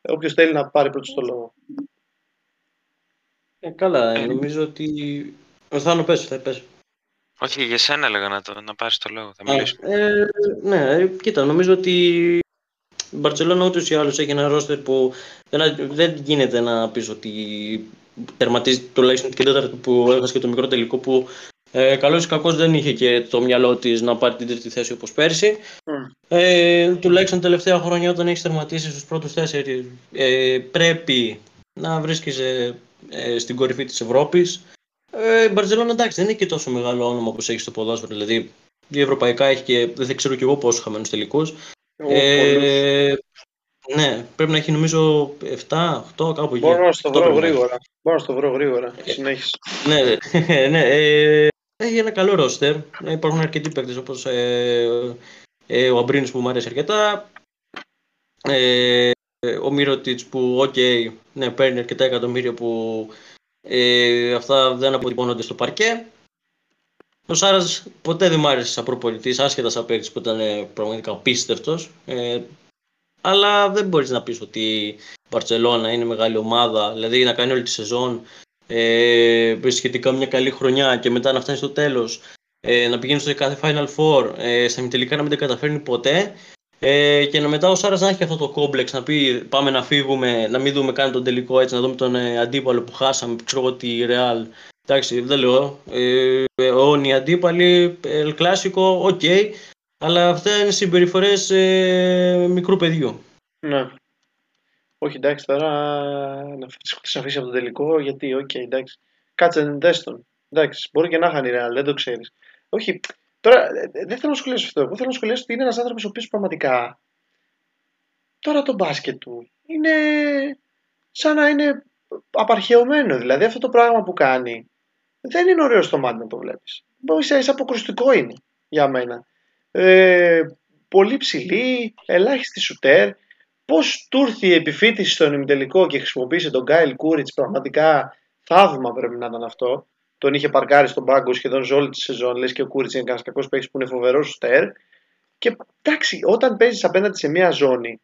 Όποιος θέλει να πάρει πρώτος το λόγο. Ε, καλά, νομίζω ότι. Ο Θάνο, πες, θα πες. Όχι, για σένα έλεγα να, το, να πάρεις το λόγο, θα Α, μιλήσουμε. ε, ναι, ε, κοίτα, νομίζω ότι η Μπαρτσελόνα ούτως ή άλλως έχει ένα ρόστερ που δεν, δεν γίνεται να πεις ότι τερματίζει τουλάχιστον την τέταρτη που έχασε και το μικρό τελικό που ε, καλώς ή κακώς δεν είχε και το μυαλό της να πάρει την τρίτη θέση όπως πέρσι. Mm. Ε, τουλάχιστον τελευταία χρόνια όταν έχεις τερματίσει στους πρώτους τέσσερις ε, πρέπει να βρίσκεσαι ε, στην κορυφή της Ευρώπης. Ε, η Μπαρσελόνα εντάξει δεν είναι και τόσο μεγάλο όνομα όπως έχει στο ποδόσφαιρο. Δηλαδή η Ευρωπαϊκά έχει και δεν ξέρω κι εγώ πόσους χαμένους τελικούς. Ε, ναι, πρέπει να έχει νομίζω 7, 8 κάπου εκεί. Μπορώ να στο Αυτό βρω πρέπει να έχει. γρήγορα. Μπορώ να στο βρω γρήγορα. Συνέχισε. Ναι, ναι. Ε, έχει ένα καλό ρόστερ. Ε, Υπάρχουν αρκετοί παίκτες όπως ε, ε, ο Αμπρίνης που μου αρέσει αρκετά. Ε, ο Μίροτιτς που, οκ, ναι, παίρνει αρκετά εκατομμύρια που ε, αυτά δεν αποτυπώνονται στο παρκέ. Ο Σάρας ποτέ δεν μ' άρεσε σαν προπονητής, άσχετα σαν παίκτης που ήταν ε, πραγματικά απίστευτος. Ε, αλλά δεν μπορείς να πεις ότι η Μπαρτσελώνα είναι μεγάλη ομάδα, δηλαδή να κάνει όλη τη σεζόν ε, σχετικά μια καλή χρονιά και μετά να φτάνει στο τέλος ε, να πηγαίνει στο κάθε Final Four, ε, στα τελικά να μην τα καταφέρνει ποτέ ε, και να μετά ο Σάρας να έχει αυτό το κόμπλεξ να πει πάμε να φύγουμε, να μην δούμε καν τον τελικό έτσι, να δούμε τον ε, αντίπαλο που χάσαμε, ξέρω εγώ τη Real. Εντάξει, δεν λέω. Ε, αιώνιοι αντίπαλοι, El Clásico, OK. αλλά αυτά είναι συμπεριφορές ε, μικρού παιδιού. Ναι. Όχι, εντάξει, τώρα να αφήσει, αφήσει από το τελικό, γιατί, οκ, εντάξει. Κάτσε, δες τον. Εντάξει, μπορεί και να χάνει η Ρεάλ, δεν το ξέρεις. Όχι, τώρα ε, ε, δεν θέλω να σχολιάσω αυτό. Εγώ θέλω να σχολιάσω ότι είναι ένας άνθρωπος ο οποίος πραγματικά τώρα το μπάσκετ του είναι σαν να είναι απαρχαιωμένο. Δηλαδή αυτό το πράγμα που κάνει δεν είναι ωραίο στο μάτι να το βλέπεις. Ίσα ίσα αποκρουστικό είναι για μένα. Ε, πολύ ψηλή, ελάχιστη σουτέρ, Πώς του ήρθε η επιφύτηση στον ημιτελικό και χρησιμοποίησε τον Γκάιλ Κούριτ, πραγματικά θαύμα πρέπει να ήταν αυτό. Τον είχε παρκάρει στον πάγκο σχεδόν σε όλη τη σεζόν. Λες και ο Κούριτς είναι κανένα κακός παίκτης που είναι φοβερός στέρ. Και εντάξει, όταν παίζεις απέναντι σε μια ζώνη,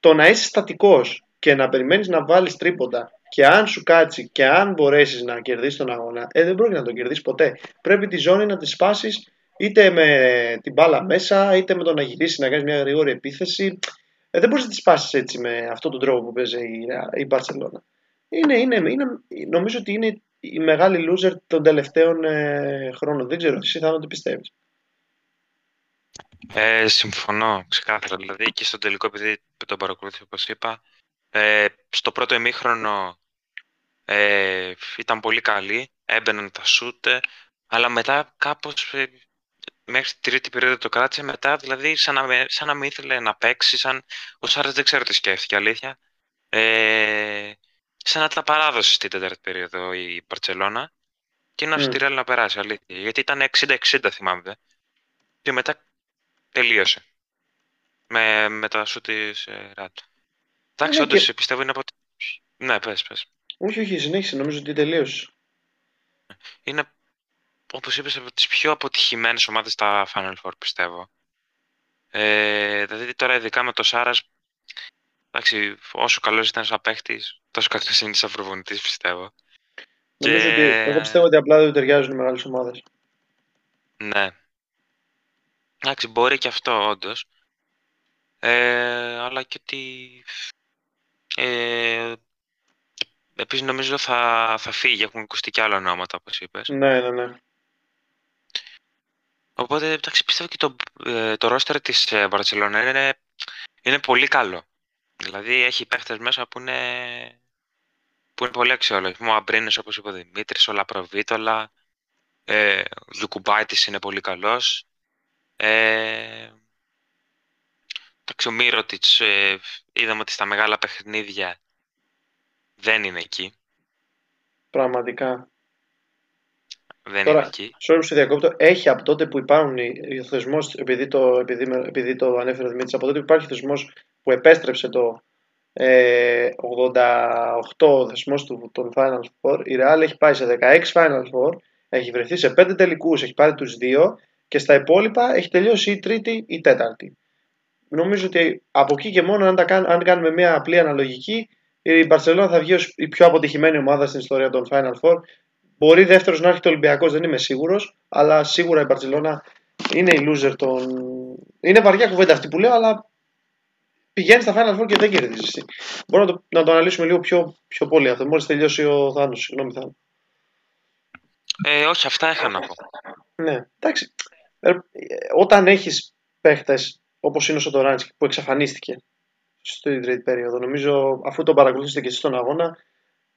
το να είσαι στατικός και να περιμένεις να βάλεις τρίποντα και αν σου κάτσει και αν μπορέσεις να κερδίσεις τον αγώνα, ε, δεν πρόκειται να τον κερδίσεις ποτέ. Πρέπει τη ζώνη να τη σπάσεις είτε με την μπάλα μέσα, είτε με το να γυρίσεις να κάνεις μια γρήγορη επίθεση. Ε, δεν μπορείς να τη σπάσεις έτσι με αυτόν τον τρόπο που παίζει η, η Barcelona. Είναι, είναι, είναι, νομίζω ότι είναι η μεγάλη loser των τελευταίων ε, χρόνων. Δεν ξέρω, εσύ θα τι πιστεύεις; Ε, συμφωνώ ξεκάθαρα. Δηλαδή και στο τελικό, επειδή τον παρακολουθήσω όπως είπα, ε, στο πρώτο ημίχρονο ε, ήταν πολύ καλή, έμπαιναν τα σούτε, αλλά μετά κάπως ε, μέχρι την τρίτη περίοδο το κράτησε, μετά δηλαδή σαν να, σαν να μην ήθελε να παίξει, σαν ο Σάρας δεν ξέρω τι σκέφτηκε αλήθεια. Ε, σαν να τα παράδοσε στην τέταρτη περίοδο η Παρτσελώνα και να mm. να περάσει αλήθεια. Γιατί ήταν 60-60 θυμάμαι. Και μετά τελείωσε. Με, με τα σου της ε, Ράτ. Εντάξει, όντως και... πιστεύω είναι από... Ναι, πες, πες. Όχι, όχι, συνέχισε, νομίζω ότι τελείωσε. Είναι, όπως είπες, από τις πιο αποτυχημένες ομάδες στα Final Four, πιστεύω. Ε, δηλαδή τώρα ειδικά με το Σάρας, εντάξει, όσο καλός ήταν σαν παίχτης, τόσο καλός είναι σαν προπονητής, πιστεύω. Νομίζω και... ότι, εγώ πιστεύω ότι απλά δεν ταιριάζουν οι μεγάλες ομάδες. Ναι. Εντάξει, μπορεί και αυτό, όντως. Ε, αλλά και ότι ε, επίσης νομίζω θα, θα φύγει, έχουν ακουστεί και άλλα ονόματα όπως είπες. Ναι, ναι, ναι. Οπότε εντάξει, πιστεύω και το, ε, το ρόστερ της ε, είναι, είναι πολύ καλό. Δηλαδή έχει παίχτες μέσα που είναι, που είναι πολύ αξιόλογοι. Ο Αμπρίνες όπως είπε ο Δημήτρης, ο Λαπροβίτολα, ε, ο Λουκουμπάιτης είναι πολύ καλός. Ε, Εντάξει, ο Μύρωτιτς ε, είδαμε ότι στα μεγάλα παιχνίδια δεν είναι εκεί. Πραγματικά. Δεν Τώρα, είναι εκεί. Sorry σε διακόπτω. Έχει από τότε που υπάρχουν ο θεσμός, επειδή το, επειδή, επειδή το ανέφερε ο Δημήτρης, από τότε που υπάρχει θεσμός που επέστρεψε το ε, 88 θεσμό του των Final Four, η Real έχει πάει σε 16 Final Four, έχει βρεθεί σε 5 τελικούς, έχει πάρει τους 2 και στα υπόλοιπα έχει τελειώσει η τρίτη ή η τέταρτη νομίζω ότι από εκεί και μόνο, αν, τα αν κάνουμε μια απλή αναλογική, η Barcelona θα βγει ως η πιο αποτυχημένη ομάδα στην ιστορία των Final Four. Μπορεί δεύτερος να έρχεται ο Ολυμπιακός, δεν είμαι σίγουρος, αλλά σίγουρα η Barcelona είναι η loser των. Είναι βαριά κουβέντα αυτή που λέω, αλλά πηγαίνεις στα Final Four και δεν κερδίζεις. Μπορούμε να το, να το αναλύσουμε λίγο πιο, πιο πολύ αυτό. Μόλις τελειώσει ο Θάνος, συγγνώμη Θάνο. Ε, όχι, αυτά είχα να πω. Ναι, εντάξει. Ε, όταν έχεις παίχτες όπως είναι ο Σοντοράνσκι που εξαφανίστηκε στην τρίτη περίοδο. Νομίζω αφού τον παρακολουθήσετε και εσείς στον αγώνα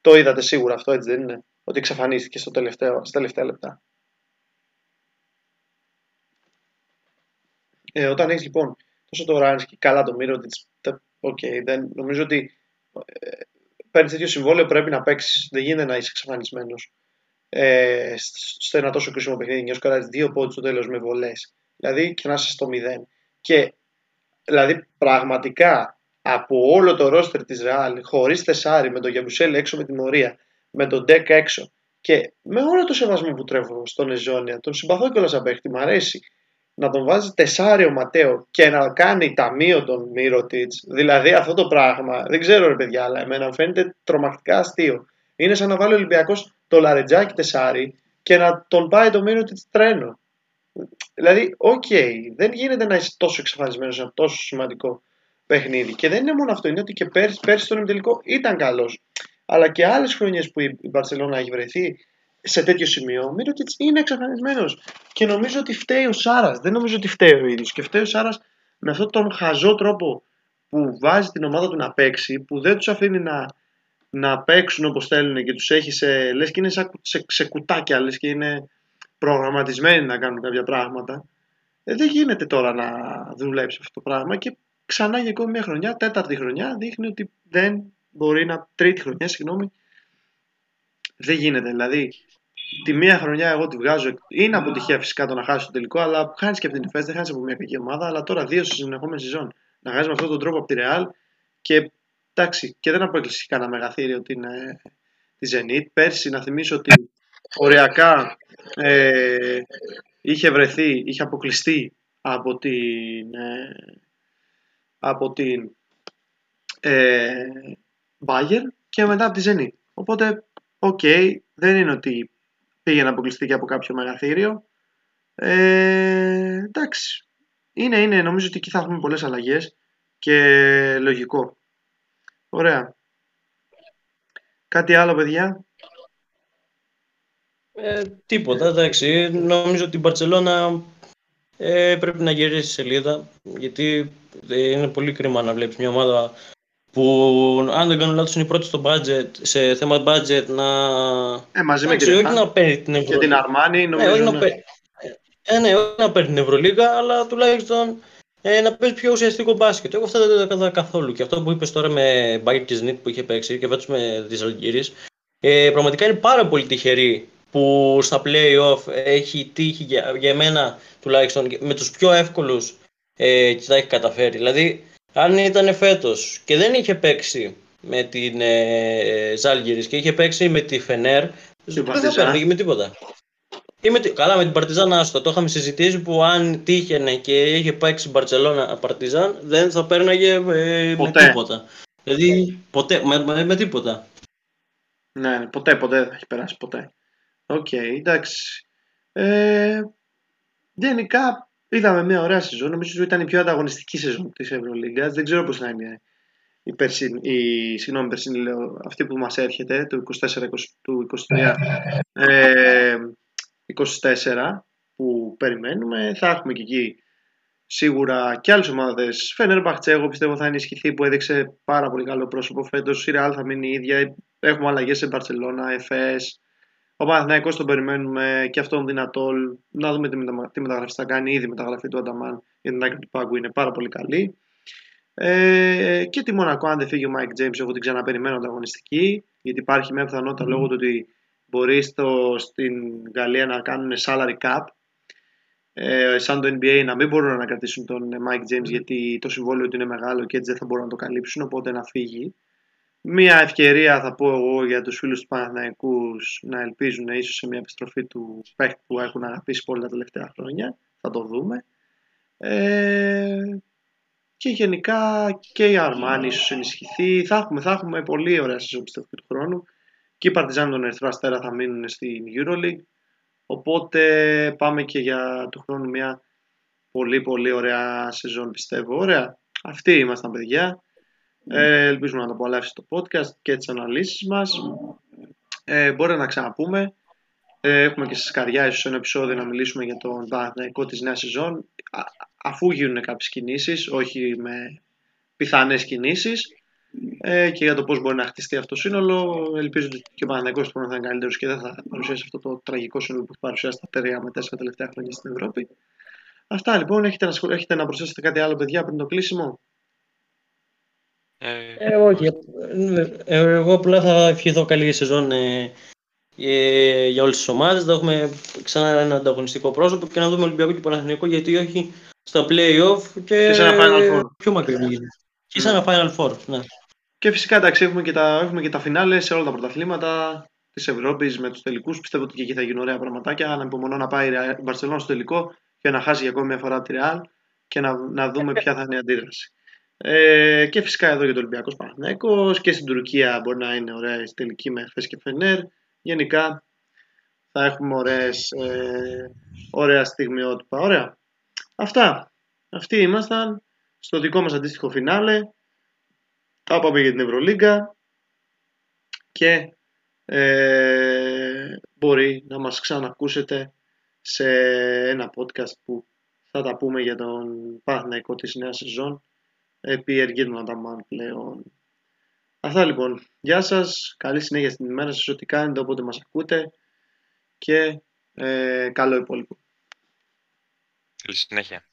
το είδατε σίγουρα αυτό έτσι δεν είναι; Ότι εξαφανίστηκε στο τελευταίο, στα τελευταία λεπτά. Ε, όταν έχεις λοιπόν τόσο το Ράνσκι, καλά το Μύρο, okay, δεν, νομίζω ότι ε, παίρνεις τέτοιο συμβόλαιο πρέπει να παίξεις. Δεν γίνεται να είσαι εξαφανισμένος ε, στο ένα τόσο κρίσιμο παιχνίδι. Νιώθω καλά δύο πόντους στο τέλος με βολές. Δηλαδή και να είσαι στο μηδέν. Και δηλαδή πραγματικά από όλο το ρόστερ της Real χωρίς τεσάρι με τον Γιαμπουσέλε έξω με τιμωρία με τον Ντεκ έξω και με όλο το σεβασμό που τρέφω στον Χεζόνια τον συμπαθώ κιόλας σαν παίχτη, μου αρέσει να τον βάζει τεσάρι ο Ματέο και να κάνει ταμείο τον Μίροτιτς δηλαδή αυτό το πράγμα δεν ξέρω ρε παιδιά αλλά εμένα μου φαίνεται τρομακτικά αστείο είναι σαν να βάλει ο Ολυμπιακός το Λαρεντζάκη τεσάρι και να τον πάει το Μίροτιτς τρένο Δηλαδή, OK, okay, δεν γίνεται να είσαι τόσο εξαφανισμένος σε ένα τόσο σημαντικό παιχνίδι. Και δεν είναι μόνο αυτό, είναι ότι και πέρσι, πέρσι στον τελικό ήταν καλός. Αλλά και άλλες χρονιές που η Μπαρσελόνα έχει βρεθεί σε τέτοιο σημείο, ο ότι είναι εξαφανισμένος. Και νομίζω ότι φταίει ο Σάρας. Δεν νομίζω ότι φταίει ο ίδιος. Και φταίει ο Σάρας με αυτόν τον χαζό τρόπο που βάζει την ομάδα του να παίξει, που δεν τους αφήνει να, να παίξουν όπως θέλουν και τους έχει σε. λες και είναι σε, σε, σε κουτάκια, λες και είναι προγραμματισμένοι να κάνουν κάποια πράγματα. Ε, δεν γίνεται τώρα να δουλέψει αυτό το πράγμα και ξανά για ακόμη μια χρονιά, τέταρτη χρονιά, δείχνει ότι δεν μπορεί να. τρίτη χρονιά, συγγνώμη, δεν γίνεται. Δηλαδή, τη μία χρονιά εγώ τη βγάζω. Είναι αποτυχία φυσικά το να χάσει το τελικό, αλλά χάνεις και από την Εφέ, δεν χάνεις από μια κακή ομάδα. Αλλά τώρα δύο στη συνεχόμενη σεζόν να χάσεις με αυτόν τον τρόπο από τη Ρεάλ και εντάξει, και δεν αποκλειστεί κανένα μεγαθύριο την, ε, τη Zenit. Πέρσι να θυμίσω ότι οριακά ε, είχε βρεθεί, είχε αποκλειστεί από την, ε, από την, ε, Bayern και μετά από τη Zenit. Οπότε, OK, okay, δεν είναι ότι πήγε να αποκλειστεί και από κάποιο μεγαθήριο. Ε, εντάξει. Είναι, είναι. Νομίζω ότι εκεί θα έχουμε πολλές αλλαγές και λογικό. Ωραία. Κάτι άλλο, παιδιά; Ε, τίποτα, εντάξει. Νομίζω ότι η Μπαρτσελώνα ε, πρέπει να γυρίσει σελίδα, γιατί είναι πολύ κρίμα να βλέπεις μια ομάδα που αν δεν κάνω λάθος είναι η πρώτη στο budget, σε θέμα budget να... Ε, μαζί με την, όχι να παίρνει την Ευρωλίγα. Και την Αρμάνη νομίζω. Ναι, όχι να, παίρνει, ε, ναι, όχι να παίρνει την Ευρωλίγα, αλλά τουλάχιστον ε, να παίζει πιο ουσιαστικό μπάσκετ. Εγώ αυτά δεν το έκανα καθόλου. Και αυτό που είπες τώρα με Μπάγκερ και Σνίτ που είχε παίξει και φέτος με τις Αλγύρε, ε, πραγματικά είναι πάρα πολύ τυχερή που στα play-off έχει τύχει για, για μένα τουλάχιστον με τους πιο εύκολους ε, και τα έχει καταφέρει. Δηλαδή, αν ήταν φέτος και δεν είχε παίξει με την ε, και είχε παίξει με τη Φενέρ, δεν θα παίρνει με τίποτα. με, καλά, με την Παρτιζάν άστο. Το είχαμε συζητήσει που αν τύχαινε και είχε παίξει Μπαρσελόνα Παρτιζάν, δεν θα παίρναγε ε, με τίποτα. Δηλαδή, ποτέ, με, με, με, τίποτα. Ναι, ποτέ, ποτέ δεν θα έχει περάσει, ποτέ. OK, okay, εντάξει. Ε, γενικά είδαμε μια ωραία σεζόν. Νομίζω ότι ήταν η πιο ανταγωνιστική σεζόν της Ευρωλίγκας. Δεν ξέρω πώς θα είναι η περσινή, η, συγγνώμη, περσινή λέω, αυτή που μας έρχεται, το 24, του 23, ε, 24 που περιμένουμε. Θα έχουμε και εκεί σίγουρα και άλλες ομάδες. Φένερ Μπαχτσέ, εγώ πιστεύω θα ενισχυθεί που έδειξε πάρα πολύ καλό πρόσωπο φέτος. Η Ρεάλ θα μείνει η ίδια. Έχουμε αλλαγές σε Μπαρσελόνα, Εφές. Ο Παναθηναϊκός τον περιμένουμε και αυτόν δυνατόν. Να δούμε τι μεταγραφή θα κάνει. Ήδη η μεταγραφή του Αταμάν για την άκρη του πάγκου είναι πάρα πολύ καλή. Ε, και τη Μονακό, αν δεν φύγει ο Μάικ Τζέιμς, εγώ την ξαναπεριμένω ανταγωνιστική. Γιατί υπάρχει μια πιθανότητα λόγω του ότι μπορεί στο, στην Γαλλία να κάνουν salary cap. Ε, σαν το NBA να μην μπορούν να κρατήσουν τον Mike James γιατί το συμβόλαιο του είναι μεγάλο και έτσι δεν θα μπορούν να το καλύψουν, οπότε να φύγει. Μία ευκαιρία θα πω εγώ για τους φίλους τους Παναθηναϊκούς να ελπίζουν ίσως σε μια επιστροφή του παίχτη που έχουν αγαπήσει πολύ τα τελευταία χρόνια. Θα το δούμε. Ε, και γενικά και η Αρμάνη ίσως ενισχυθεί. Θα έχουμε, θα έχουμε πολύ ωραία σεζόν πιστεύω του χρόνου. Και οι Παρτιζάν των Ερυθρό Αστέρα θα μείνουν στην EuroLeague. Οπότε πάμε και για του χρόνου μια πολύ πολύ ωραία σεζόν πιστεύω. Ωραία. Αυτοί ήμασταν παιδιά. Ε, ελπίζουμε να το απολαύσει το podcast και τις αναλύσεις μας. Ε, μπορεί να ξαναπούμε. Ε, έχουμε και στις καρδιά ίσως ένα επεισόδιο να μιλήσουμε για τον Παναθηναϊκό της νέας σεζόν α, αφού γίνουν κάποιες κινήσεις, όχι με πιθανές κινήσεις ε, και για το πώς μπορεί να χτιστεί αυτό το σύνολο. Ελπίζω ότι και ο Παναθηναϊκός θα είναι καλύτερος και δεν θα παρουσιάσει αυτό το τραγικό σύνολο που παρουσιάσει τα τρία με τέσσερα τελευταία χρόνια στην Ευρώπη. Αυτά λοιπόν. Έχετε να, έχετε να προσθέσετε κάτι άλλο παιδιά πριν το κλείσιμο; Ε, ε, όχι. Ε, εγώ απλά θα ευχηθώ καλή σεζόν ε, ε, για όλες τις ομάδες. Θα έχουμε ξανά ένα ανταγωνιστικό πρόσωπο και να δούμε Ολυμπιακό και Παναθηναϊκό γιατί όχι στα play-off και, και σε ένα Final Four. Πιο μακριά. Και σε ένα Final Four, ναι. Και φυσικά εντάξει, έχουμε και τα, έχουμε και τα φινάλες σε όλα τα πρωταθλήματα της Ευρώπης με τους τελικούς. Πιστεύω ότι και εκεί θα γίνουν ωραία πραγματάκια. υπομονώ να πάει η Μπαρσελόνα στο τελικό και να χάσει για ακόμη μια φορά τη Real και να, να δούμε ποια θα είναι η αντίδραση. Ε, και φυσικά εδώ για το Ολυμπιακός Παναθυναϊκό και στην Τουρκία μπορεί να είναι ωραία η τελική με Φες και Φενέρ. Γενικά θα έχουμε ωραίες, ε, ωραία στιγμιότυπα. Ωραία. Αυτά. Αυτοί ήμασταν στο δικό μας αντίστοιχο φινάλε. Θα πάμε για την Ευρωλίγκα και ε, μπορεί να μας ξανακούσετε σε ένα podcast που θα τα πούμε για τον Παναθηναϊκό της νέας σεζόν επί Εργύρων Ανταμάν πλέον. Αυτά λοιπόν. Γεια σας. Καλή συνέχεια στην ημέρα σας ό,τι κάνετε όποτε μας ακούτε και ε, καλό υπόλοιπο. Καλή συνέχεια.